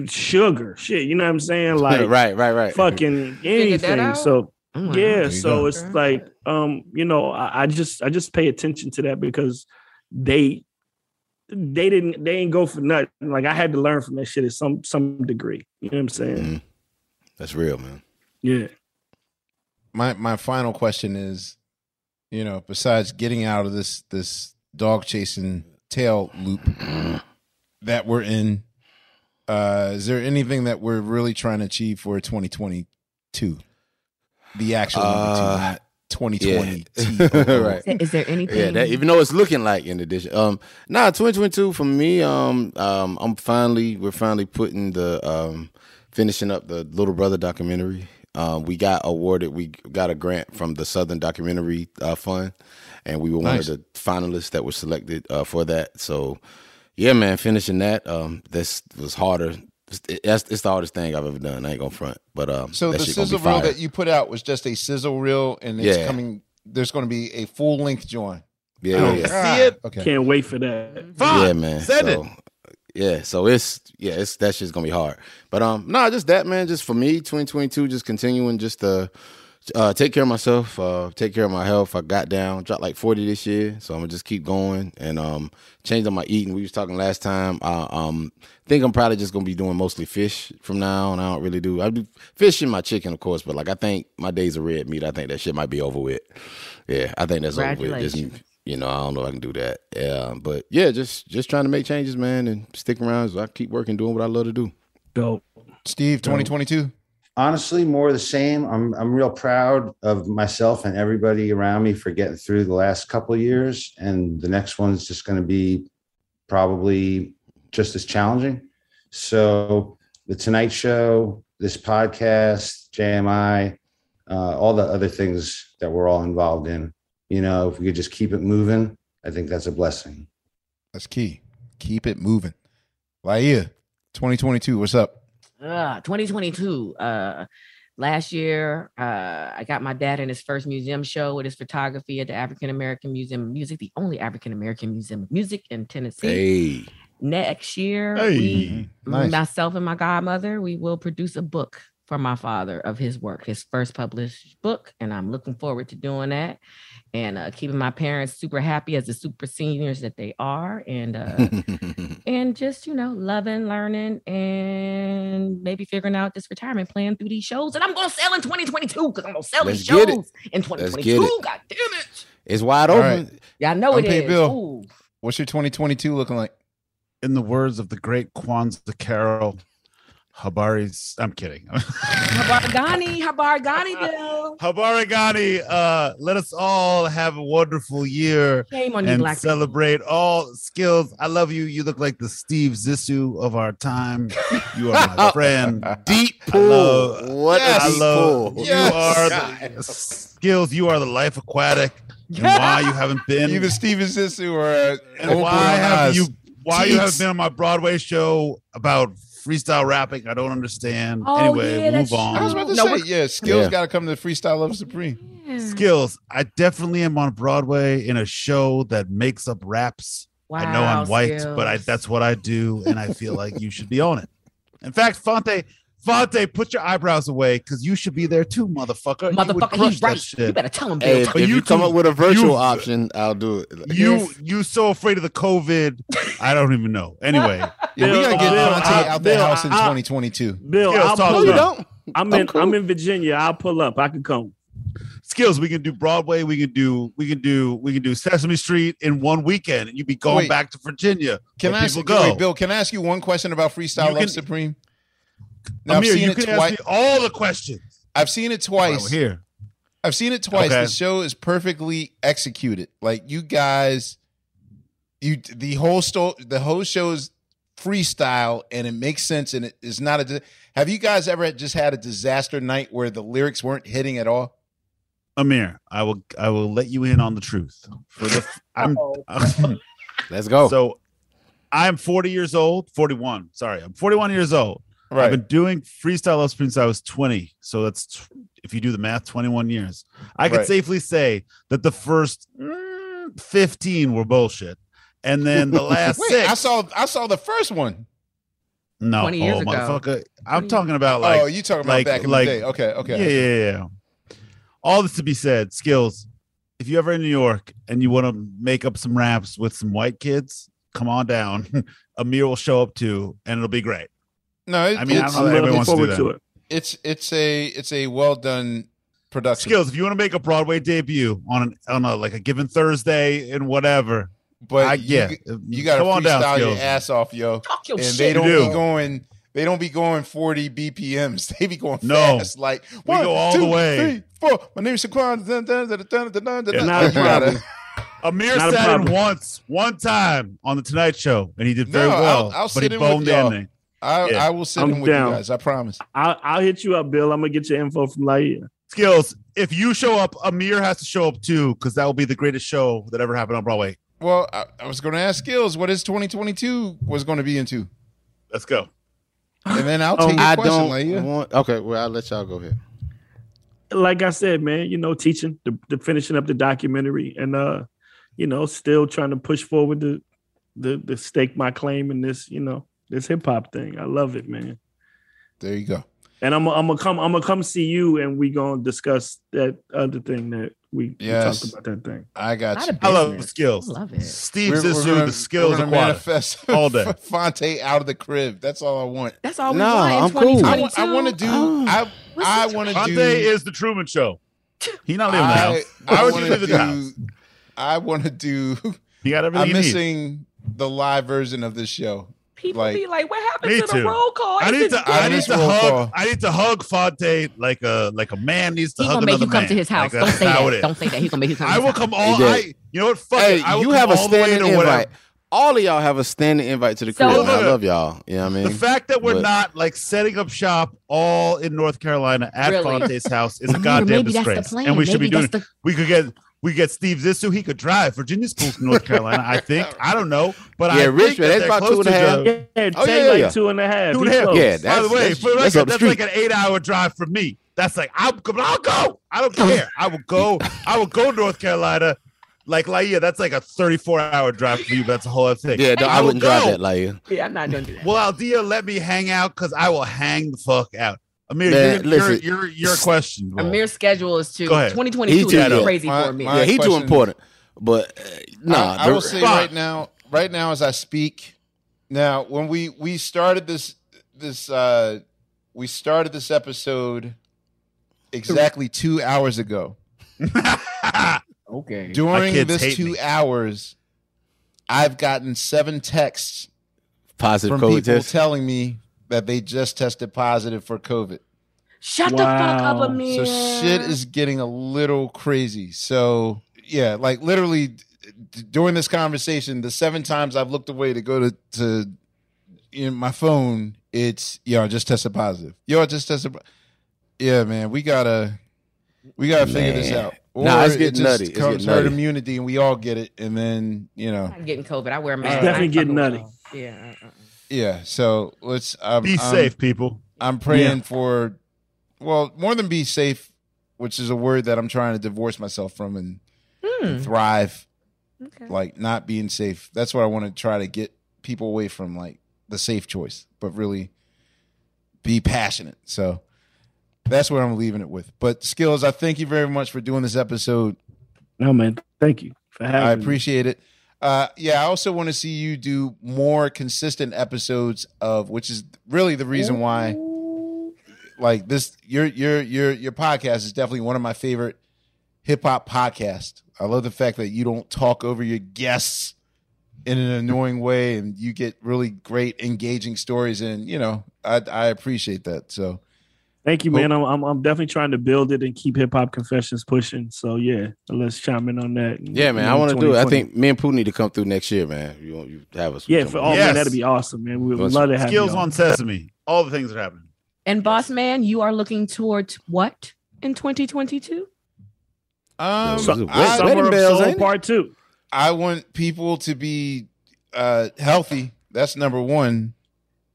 Speaker 8: sugar, shit. You know what I'm saying? Like
Speaker 5: right, right, right.
Speaker 8: Fucking anything. So
Speaker 7: Oh, wow.
Speaker 8: yeah, so
Speaker 7: go.
Speaker 8: it's like um, you know, I, I just I just pay attention to that because they they didn't they ain't go for nothing. Like I had to learn from that shit at some some degree. You know what I'm saying?
Speaker 5: Mm-hmm. That's real, man.
Speaker 8: Yeah.
Speaker 3: my my final question is, you know, besides getting out of this this dog chasing tail loop that we're in, uh, is there anything that we're really trying to achieve for 2022? The actual number
Speaker 5: Uh,
Speaker 3: not 2020.
Speaker 5: right.
Speaker 7: Is, is there anything?
Speaker 5: Yeah, that, even though it's looking like in addition. Um, nah, 2022 for me. Um, um, I'm finally we're finally putting the um, finishing up the Little Brother documentary. Um, we got awarded. We got a grant from the Southern Documentary uh, Fund, and we were
Speaker 3: Nice.
Speaker 5: one of the finalists that were selected uh, for that. So, yeah, man, finishing that. Um, this was harder. It's, that's it's the hardest thing I've ever done. I ain't gonna front, but um,
Speaker 3: So
Speaker 5: that
Speaker 3: the
Speaker 5: shit gonna
Speaker 3: sizzle reel
Speaker 5: fire.
Speaker 3: that you put out was just a sizzle reel, and it's
Speaker 5: Yeah.
Speaker 3: coming. There's going to be a full length joint.
Speaker 5: Yeah,
Speaker 8: I
Speaker 5: yeah,
Speaker 8: don't
Speaker 5: yeah.
Speaker 8: see it.
Speaker 3: Okay.
Speaker 8: Can't wait for that.
Speaker 5: Yeah, man.
Speaker 6: Send
Speaker 5: so, Yeah, so it's yeah, it's that shit's gonna be hard. But um, no, just that man. Just for me, 2022, just continuing just to uh, take care of myself, uh, take care of my health. I got down, dropped like 40 this year, so I'm gonna just keep going and um, change on my eating. We was talking last time. I um, think I'm probably just gonna be doing mostly fish from now on. I don't really do I do fish and my chicken, of course, but like I think my days of red meat. I think that shit might be over with. Yeah, I think that's over with. Just, you know, I don't know if I can do that. Yeah, but yeah, just just trying to make changes, man, and stick around. So I keep working, doing what I love to do.
Speaker 8: Dope.
Speaker 3: Steve, 2022.
Speaker 4: Honestly more the same i'm i'm real proud of myself and everybody around me for getting through the last couple years and the next one's just going to be probably just as challenging so the tonight show this podcast jmi uh, all the other things that we're all involved in you know if we could just keep it moving i think that's a blessing
Speaker 3: That's key. Keep it moving. Laiya, 2022. What's up?
Speaker 7: Uh, 2022. Uh, last year, uh, I got my dad in his first museum show with his photography at the African American Museum of Music, the only African American museum of music in Tennessee.
Speaker 5: Hey,
Speaker 7: Next year,
Speaker 6: Hey.
Speaker 7: we,
Speaker 3: Nice.
Speaker 7: myself and my godmother, we will produce a book for my father of his work, his first published book, and I'm looking forward to doing that and uh, keeping my parents super happy as the super seniors that they are, and uh, and just you know loving learning and maybe figuring out this retirement plan through these shows that i'm gonna sell in 2022 because i'm gonna sell
Speaker 5: Let's
Speaker 7: these
Speaker 5: get it.
Speaker 7: shows in 2022 god damn it
Speaker 5: it's wide
Speaker 3: All
Speaker 5: open.
Speaker 3: right.
Speaker 7: yeah i know it
Speaker 3: Unpaid
Speaker 7: is
Speaker 3: bill.
Speaker 7: Ooh.
Speaker 3: What's your 2022 looking like?
Speaker 6: In the words of the great Kwanzaa Carol, Habari's. I'm kidding.
Speaker 7: habargani habargani bill
Speaker 6: Habarigani, uh, let us all have a wonderful year
Speaker 7: shame on you
Speaker 6: and
Speaker 7: black people.
Speaker 6: celebrate all Skillz. I love you. You look like the Steve Zissou of our time. You are my friend.
Speaker 5: Deep
Speaker 6: I
Speaker 5: pool.
Speaker 6: love-
Speaker 5: what
Speaker 3: Yes.
Speaker 5: a
Speaker 6: I
Speaker 5: deep
Speaker 6: love
Speaker 5: pool.
Speaker 6: you are the Skillz. You are the life aquatic. And why you haven't been
Speaker 3: Either Steven Zissou or uh,
Speaker 6: and why have
Speaker 3: Oz.
Speaker 6: you why you haven't been on my Broadway show about freestyle rapping? I don't understand.
Speaker 7: Oh,
Speaker 6: anyway,
Speaker 7: yeah,
Speaker 6: we'll
Speaker 7: that's
Speaker 6: move
Speaker 3: I was
Speaker 6: on.
Speaker 3: about to
Speaker 7: No,
Speaker 3: say, yeah, Skillz
Speaker 5: Yeah.
Speaker 3: got to come to the Freestyle Love Supreme.
Speaker 7: Yeah.
Speaker 6: Skillz. I definitely am on Broadway in a show that makes up raps. I know I'm white, but I that's what I do, and I feel like you should be on it. In fact, Phonte, Phonte, put your eyebrows away because you should be there too, motherfucker. You
Speaker 7: motherfucker
Speaker 6: crush
Speaker 7: he's
Speaker 6: that
Speaker 7: right you better tell him
Speaker 5: Hey,
Speaker 7: Bill.
Speaker 5: if,
Speaker 6: But
Speaker 5: if
Speaker 6: you
Speaker 5: you come up with a virtual
Speaker 6: you-
Speaker 5: option, I'll do it.
Speaker 6: You
Speaker 7: Yes.
Speaker 6: you so afraid of the COVID. I don't even know. Anyway,
Speaker 3: Yeah, we gotta get
Speaker 8: Bill, Phonte
Speaker 3: out the house in
Speaker 8: I-
Speaker 3: 2022.
Speaker 8: Bill,
Speaker 6: Skillz,
Speaker 8: I'll
Speaker 6: talk
Speaker 8: pull
Speaker 6: to
Speaker 5: you don't.
Speaker 8: I'm
Speaker 5: I'm
Speaker 8: in.
Speaker 5: cool.
Speaker 8: I'm in Virginia. I'll pull up. I can come.
Speaker 6: Skillz we can do Broadway. We can do we can do we can do Sesame Street in one weekend, and you'd be going
Speaker 3: Wait.
Speaker 6: back to Virginia.
Speaker 3: Can I ask,
Speaker 6: people go?
Speaker 3: wait, Bill? Can I ask you one question about Freestyle
Speaker 6: You
Speaker 3: Love
Speaker 6: can-
Speaker 3: Supreme? Now, I've seen
Speaker 6: you
Speaker 3: it
Speaker 6: can
Speaker 3: twice.
Speaker 6: ask me all the questions.
Speaker 3: I've seen it twice.
Speaker 6: we're here.
Speaker 3: I've seen it twice.
Speaker 6: Okay.
Speaker 3: The show is perfectly executed. Like you guys, you the whole sto- the whole show is freestyle and it makes sense and it is not a. di- Have you guys ever just had a disaster night where the lyrics weren't hitting at all?
Speaker 6: Amir, I will I will let you in on the truth. For the I'm
Speaker 5: Let's go.
Speaker 6: so I'm 40 years old, 41. Sorry, I'm 41 years old. I've been doing freestyle love spring since I was 20. So that's t- if you do the math, 21 years. I could
Speaker 3: Right.
Speaker 6: safely say that the first mm, 15 were bullshit. And then the last
Speaker 3: Wait,
Speaker 6: six.
Speaker 3: I saw I saw the first one.
Speaker 6: no,
Speaker 7: 20 years
Speaker 6: oh,
Speaker 7: ago.
Speaker 6: motherfucker. I'm talking about like
Speaker 3: oh, you talking about
Speaker 6: like-
Speaker 3: back in
Speaker 6: like-
Speaker 3: the day? Okay, okay.
Speaker 6: Yeah, yeah, yeah. All this to be said, Skillz. If you're ever in New York and you want to make up some raps with some white kids, come on down. Amir will show up too, and it'll be great.
Speaker 3: No, it,
Speaker 6: I mean, I
Speaker 3: it's,
Speaker 6: don't know if
Speaker 8: I'm looking
Speaker 6: wants to
Speaker 8: forward to it.
Speaker 3: it's it's a it's a well done production.
Speaker 6: Skillz. If you want to make a Broadway debut on an on a like a given Thursday and whatever,
Speaker 3: but
Speaker 6: I yeah,
Speaker 3: you got to
Speaker 6: come on down,
Speaker 3: freestyle your ass off, yo.
Speaker 7: Talk your
Speaker 3: and
Speaker 7: shit.
Speaker 3: they don't
Speaker 6: You
Speaker 3: be going they don't be going 40 BPMs. They be going
Speaker 6: No.
Speaker 3: fast. Like
Speaker 6: We
Speaker 3: one,
Speaker 6: go all
Speaker 3: two,
Speaker 6: the way.
Speaker 3: three, four. My name is Shaquan. Dun, dun, dun, dun, dun, dun, dun,
Speaker 8: not a problem.
Speaker 6: Amir
Speaker 8: Not a
Speaker 6: sat in once, one time on the Tonight Show, and he did very
Speaker 3: No, I'll- I'll
Speaker 6: but
Speaker 3: sit
Speaker 6: he
Speaker 3: in with
Speaker 6: boned the
Speaker 3: y'all.
Speaker 6: Ending.
Speaker 3: I,
Speaker 6: Yeah.
Speaker 3: I will sit
Speaker 8: I'm
Speaker 3: in with
Speaker 8: down.
Speaker 3: you guys. I promise.
Speaker 8: I'll, I'll hit you up, Bill. I'm gonna get your info from Laiya.
Speaker 6: Skillz. If you show up, Amir has to show up too, because that will be the greatest show that ever happened on Broadway.
Speaker 3: Well, I, I was going to ask Skillz what his 2022 was going to be into,
Speaker 6: Let's go.
Speaker 3: and then I'll
Speaker 8: Um,
Speaker 3: take your
Speaker 5: I
Speaker 3: question,
Speaker 5: don't
Speaker 3: Laiya.
Speaker 5: want. Okay, well, I'll let y'all go ahead.
Speaker 8: Like I said, man, you know, teaching, the, the finishing up the documentary, and uh, you know, still trying to push forward the the the stake my claim in this, you know, this hip hop thing. I love it, man.
Speaker 3: There you go.
Speaker 8: And I'm I'm gonna come I'm gonna come see you, and we gonna discuss that other thing that we, we
Speaker 3: Yes.
Speaker 8: talked about that thing.
Speaker 3: I got
Speaker 7: Not
Speaker 3: you.
Speaker 7: a
Speaker 6: I love
Speaker 7: business.
Speaker 6: skills.
Speaker 7: I love it.
Speaker 6: Steve
Speaker 3: We're- we're
Speaker 6: Zissou,
Speaker 3: gonna-
Speaker 6: the skills
Speaker 3: we're gonna
Speaker 6: aquatic.
Speaker 3: manifest
Speaker 6: all day.
Speaker 3: Phonte out of the crib. That's all I want.
Speaker 7: That's all we
Speaker 5: No,
Speaker 7: want in
Speaker 5: I'm cool.
Speaker 3: I, want- I want to do.
Speaker 5: Oh.
Speaker 3: I
Speaker 7: What's
Speaker 3: I want to
Speaker 6: do.
Speaker 3: Phonte do.
Speaker 6: is the Truman Show. He not leaving the
Speaker 3: I,
Speaker 6: house. Why would you
Speaker 3: wanna
Speaker 6: leave the house?
Speaker 3: do. I want to do.
Speaker 6: He got everything
Speaker 3: I'm
Speaker 6: he needs.
Speaker 3: missing the live version of this show.
Speaker 7: People
Speaker 3: like-
Speaker 7: be like, "What happened
Speaker 6: Me
Speaker 7: to
Speaker 6: too.
Speaker 7: the roll call?"
Speaker 6: I need to. I need to hug.
Speaker 3: call.
Speaker 6: I need to hug Phonte like a like a man needs to
Speaker 7: He
Speaker 6: hug
Speaker 7: gonna make you come
Speaker 6: man.
Speaker 7: to his house.
Speaker 6: Like,
Speaker 7: Don't
Speaker 6: that's
Speaker 7: say that.
Speaker 6: it is.
Speaker 7: Don't say that. He gonna make you come. to
Speaker 6: I
Speaker 7: his
Speaker 6: will
Speaker 7: house.
Speaker 6: come all.
Speaker 5: He.
Speaker 6: I. You know what? Fuck
Speaker 5: Hey,
Speaker 6: it. I will
Speaker 5: you
Speaker 6: come
Speaker 5: have a
Speaker 6: all
Speaker 5: standing
Speaker 6: to whatever.
Speaker 5: invite. All of y'all have a standing invite to the
Speaker 7: So-
Speaker 5: crib. man. I love y'all. You know what I mean?
Speaker 6: The fact that we're
Speaker 5: But-
Speaker 6: not like setting up shop all in North Carolina at
Speaker 7: Really?
Speaker 6: Phonte's house is a
Speaker 7: Maybe
Speaker 6: goddamn
Speaker 7: that's the
Speaker 6: disgrace, and we should be doing.
Speaker 7: the-
Speaker 6: We could get. We get Steve Zissou. He could drive. Virginia's close to North Carolina. I think. I don't know, but I
Speaker 5: Yeah,
Speaker 6: think
Speaker 5: Richmond,
Speaker 6: that
Speaker 5: that's
Speaker 6: they're
Speaker 5: about
Speaker 6: close
Speaker 5: two
Speaker 6: to
Speaker 5: half.
Speaker 6: the-
Speaker 8: Yeah,
Speaker 5: Oh,
Speaker 8: take
Speaker 5: yeah,
Speaker 8: like
Speaker 5: yeah.
Speaker 8: two and a half.
Speaker 6: Two
Speaker 8: He
Speaker 6: and a half.
Speaker 8: close.
Speaker 5: Yeah,
Speaker 6: By the way,
Speaker 5: that's-
Speaker 6: for the record,
Speaker 5: up the
Speaker 6: that's like an eight-hour drive for me. That's like I'm. but I'll go. I don't care. I will go. I will go North Carolina. Like Laiya, that's like a 34-hour drive for you. But that's a whole other thing.
Speaker 5: Yeah, no, I
Speaker 6: will
Speaker 5: wouldn't drive that Laiya.
Speaker 7: Yeah, I'm not gonna do that.
Speaker 6: Will Aldia let me hang out? Because I will hang the fuck out. Amir,
Speaker 5: Man,
Speaker 6: your, your,
Speaker 5: listen.
Speaker 6: your, your question. bro.
Speaker 7: Amir's schedule is too.
Speaker 6: Go ahead.
Speaker 7: 2022
Speaker 5: He too-
Speaker 7: is
Speaker 5: yeah.
Speaker 7: crazy
Speaker 3: My-
Speaker 7: for me.
Speaker 5: yeah, he too important. But uh, nah,
Speaker 3: I, I will say right now, right now as I speak, now when we we started this this uh we started this episode exactly two hours ago.
Speaker 7: Okay.
Speaker 3: During this two
Speaker 6: me.
Speaker 3: hours, I've gotten seven texts
Speaker 5: positive
Speaker 3: from people
Speaker 5: test.
Speaker 3: telling me that they just tested positive for COVID.
Speaker 7: Shut the fuck up,
Speaker 8: Wow.
Speaker 7: Amir.
Speaker 3: So shit is getting a little crazy. So yeah, like literally d- d- during this conversation, the seven times I've looked away to go to to in my phone, it's yo, I just tested positive. Yo, I just tested. Yeah, man, we gotta we gotta figure this
Speaker 5: Man.
Speaker 3: out.
Speaker 5: Nah, it's
Speaker 3: it
Speaker 5: getting
Speaker 3: just
Speaker 5: nutty. It's
Speaker 3: comes
Speaker 5: getting
Speaker 3: herd
Speaker 5: nutty.
Speaker 3: immunity, and we all get it, and then you know,
Speaker 7: I'm getting COVID. I wear a
Speaker 8: It's
Speaker 7: mask.
Speaker 8: definitely getting
Speaker 7: fucking
Speaker 8: nutty.
Speaker 7: with. Yeah. uh, uh, uh.
Speaker 3: Yeah. So let's um,
Speaker 6: Be
Speaker 3: I'm-
Speaker 6: safe, people.
Speaker 3: I'm praying for, well, more than be safe, which is a word that I'm trying to divorce myself from and, and
Speaker 7: Hmm.
Speaker 3: thrive.
Speaker 7: Okay.
Speaker 3: Like not being safe. That's what I want to try to get people away from, like the safe choice, but really be passionate. So that's what I'm leaving it with. But Skillz, I thank you very much for doing this episode.
Speaker 8: No man, thank you for having
Speaker 3: I
Speaker 8: me.
Speaker 3: appreciate it. Uh, yeah, I also want to see you do more consistent episodes of, which is really the reason why like this your your your your podcast is definitely one of my favorite hip hop podcasts. I love the fact that you don't talk over your guests in an annoying way and you get really great engaging stories and you know I I appreciate that. So
Speaker 8: Thank you, man. I'm, I'm I'm definitely trying to build it and keep hip hop confessions pushing. So yeah, let's chime in on that.
Speaker 5: Yeah, man, I want to do it. I think me and Pooh need to come through next year, man. You want you have us?
Speaker 8: Yeah, for, oh
Speaker 6: Yes.
Speaker 8: man, that'd be awesome, man. We would love to have
Speaker 6: you.
Speaker 8: Skillz you
Speaker 6: on Sesame. All the things that are happening.
Speaker 7: And boss man, you are looking towards what in 2022?
Speaker 3: um
Speaker 5: So-
Speaker 3: I,
Speaker 8: Summer
Speaker 5: Wedding bells,
Speaker 8: Soul? Part Two.
Speaker 3: I want people to be uh healthy. That's number one.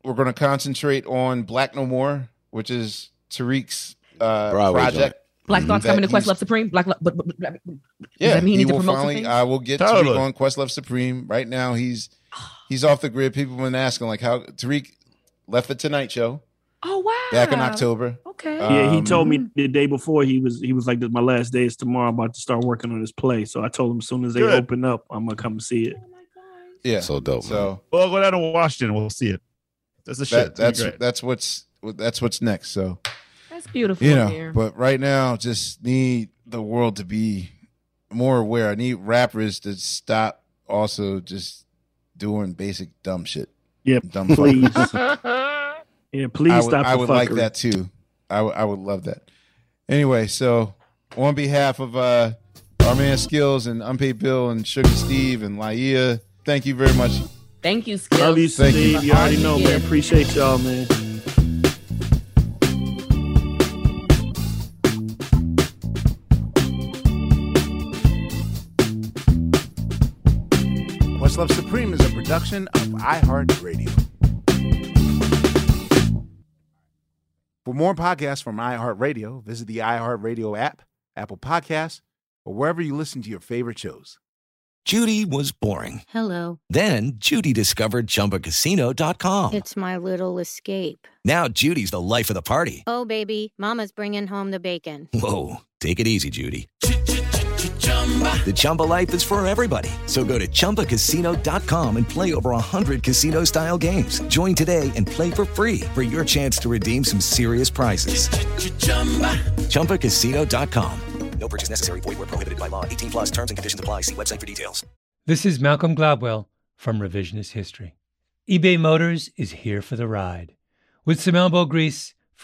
Speaker 3: We're going to concentrate on Black No More, which is Tariq's uh,
Speaker 5: Broadway
Speaker 3: project.
Speaker 7: Black. Thoughts coming to Quest
Speaker 3: he's-
Speaker 7: Love Supreme. Black, Lo- but, but, but, but-
Speaker 3: Yeah,
Speaker 7: that mean he
Speaker 3: he
Speaker 7: need to
Speaker 3: will
Speaker 7: some
Speaker 3: finally. I will get
Speaker 6: Totally.
Speaker 3: Tariq on Questlove Supreme. Right now, he's he's off the grid. People have been asking like how Tariq left the Tonight Show
Speaker 7: oh wow.
Speaker 3: back in October.
Speaker 7: Okay.
Speaker 3: Uh,
Speaker 8: Yeah, he
Speaker 3: Um,
Speaker 8: told me the day before he was he was like, "My last day is tomorrow. I'm about to start working on this play." So I told him as soon as they
Speaker 6: Good.
Speaker 8: open up, I'm gonna come see it.
Speaker 3: Yeah,
Speaker 5: So dope. man.
Speaker 3: so
Speaker 6: Well, go down to Washington. We'll see it. That's the shit.
Speaker 3: that,
Speaker 6: It's
Speaker 3: that's that's what's that's what's next. So
Speaker 7: That's beautiful.
Speaker 3: you know,
Speaker 7: Amir.
Speaker 3: but right now, just need the world to be more aware. I need rappers to stop also just doing basic dumb shit.
Speaker 8: Yeah,
Speaker 3: dumb
Speaker 8: please. Yeah, please
Speaker 3: I would,
Speaker 8: stop.
Speaker 3: I
Speaker 8: the
Speaker 3: would like that too. I would- I would love that. Anyway, so on behalf of uh, our man Skillz and Unpaid Bill and Sugar Steve and Laiya, thank you very much.
Speaker 7: Thank you, Skillz.
Speaker 8: Love you,
Speaker 3: Thank you.
Speaker 8: Steve. You, already know, man. Appreciate y'all, man.
Speaker 1: Questlove Supreme is a production of iHeartRadio. For more podcasts from iHeartRadio, visit the iHeartRadio app, Apple Podcasts, or wherever you listen to your favorite shows.
Speaker 9: Judy was boring.
Speaker 10: Hello.
Speaker 9: Then Judy discovered ChumbaCasino.com.
Speaker 10: It's my little escape.
Speaker 9: Now Judy's the life of the party.
Speaker 10: Oh, baby, Mama's bringing home the bacon.
Speaker 9: Whoa, take it easy, Judy. The Chumba life is for everybody. So go to ChumbaCasino.com and play over 100 casino-style games. Join today and play for free for your chance to redeem some serious prizes. ChumbaCasino.com.
Speaker 11: No purchase necessary. Void where prohibited by law. 18 plus terms and conditions apply. See website for details.
Speaker 12: This is Malcolm Gladwell from Revisionist History. eBay Motors is here for the ride. With some elbow grease,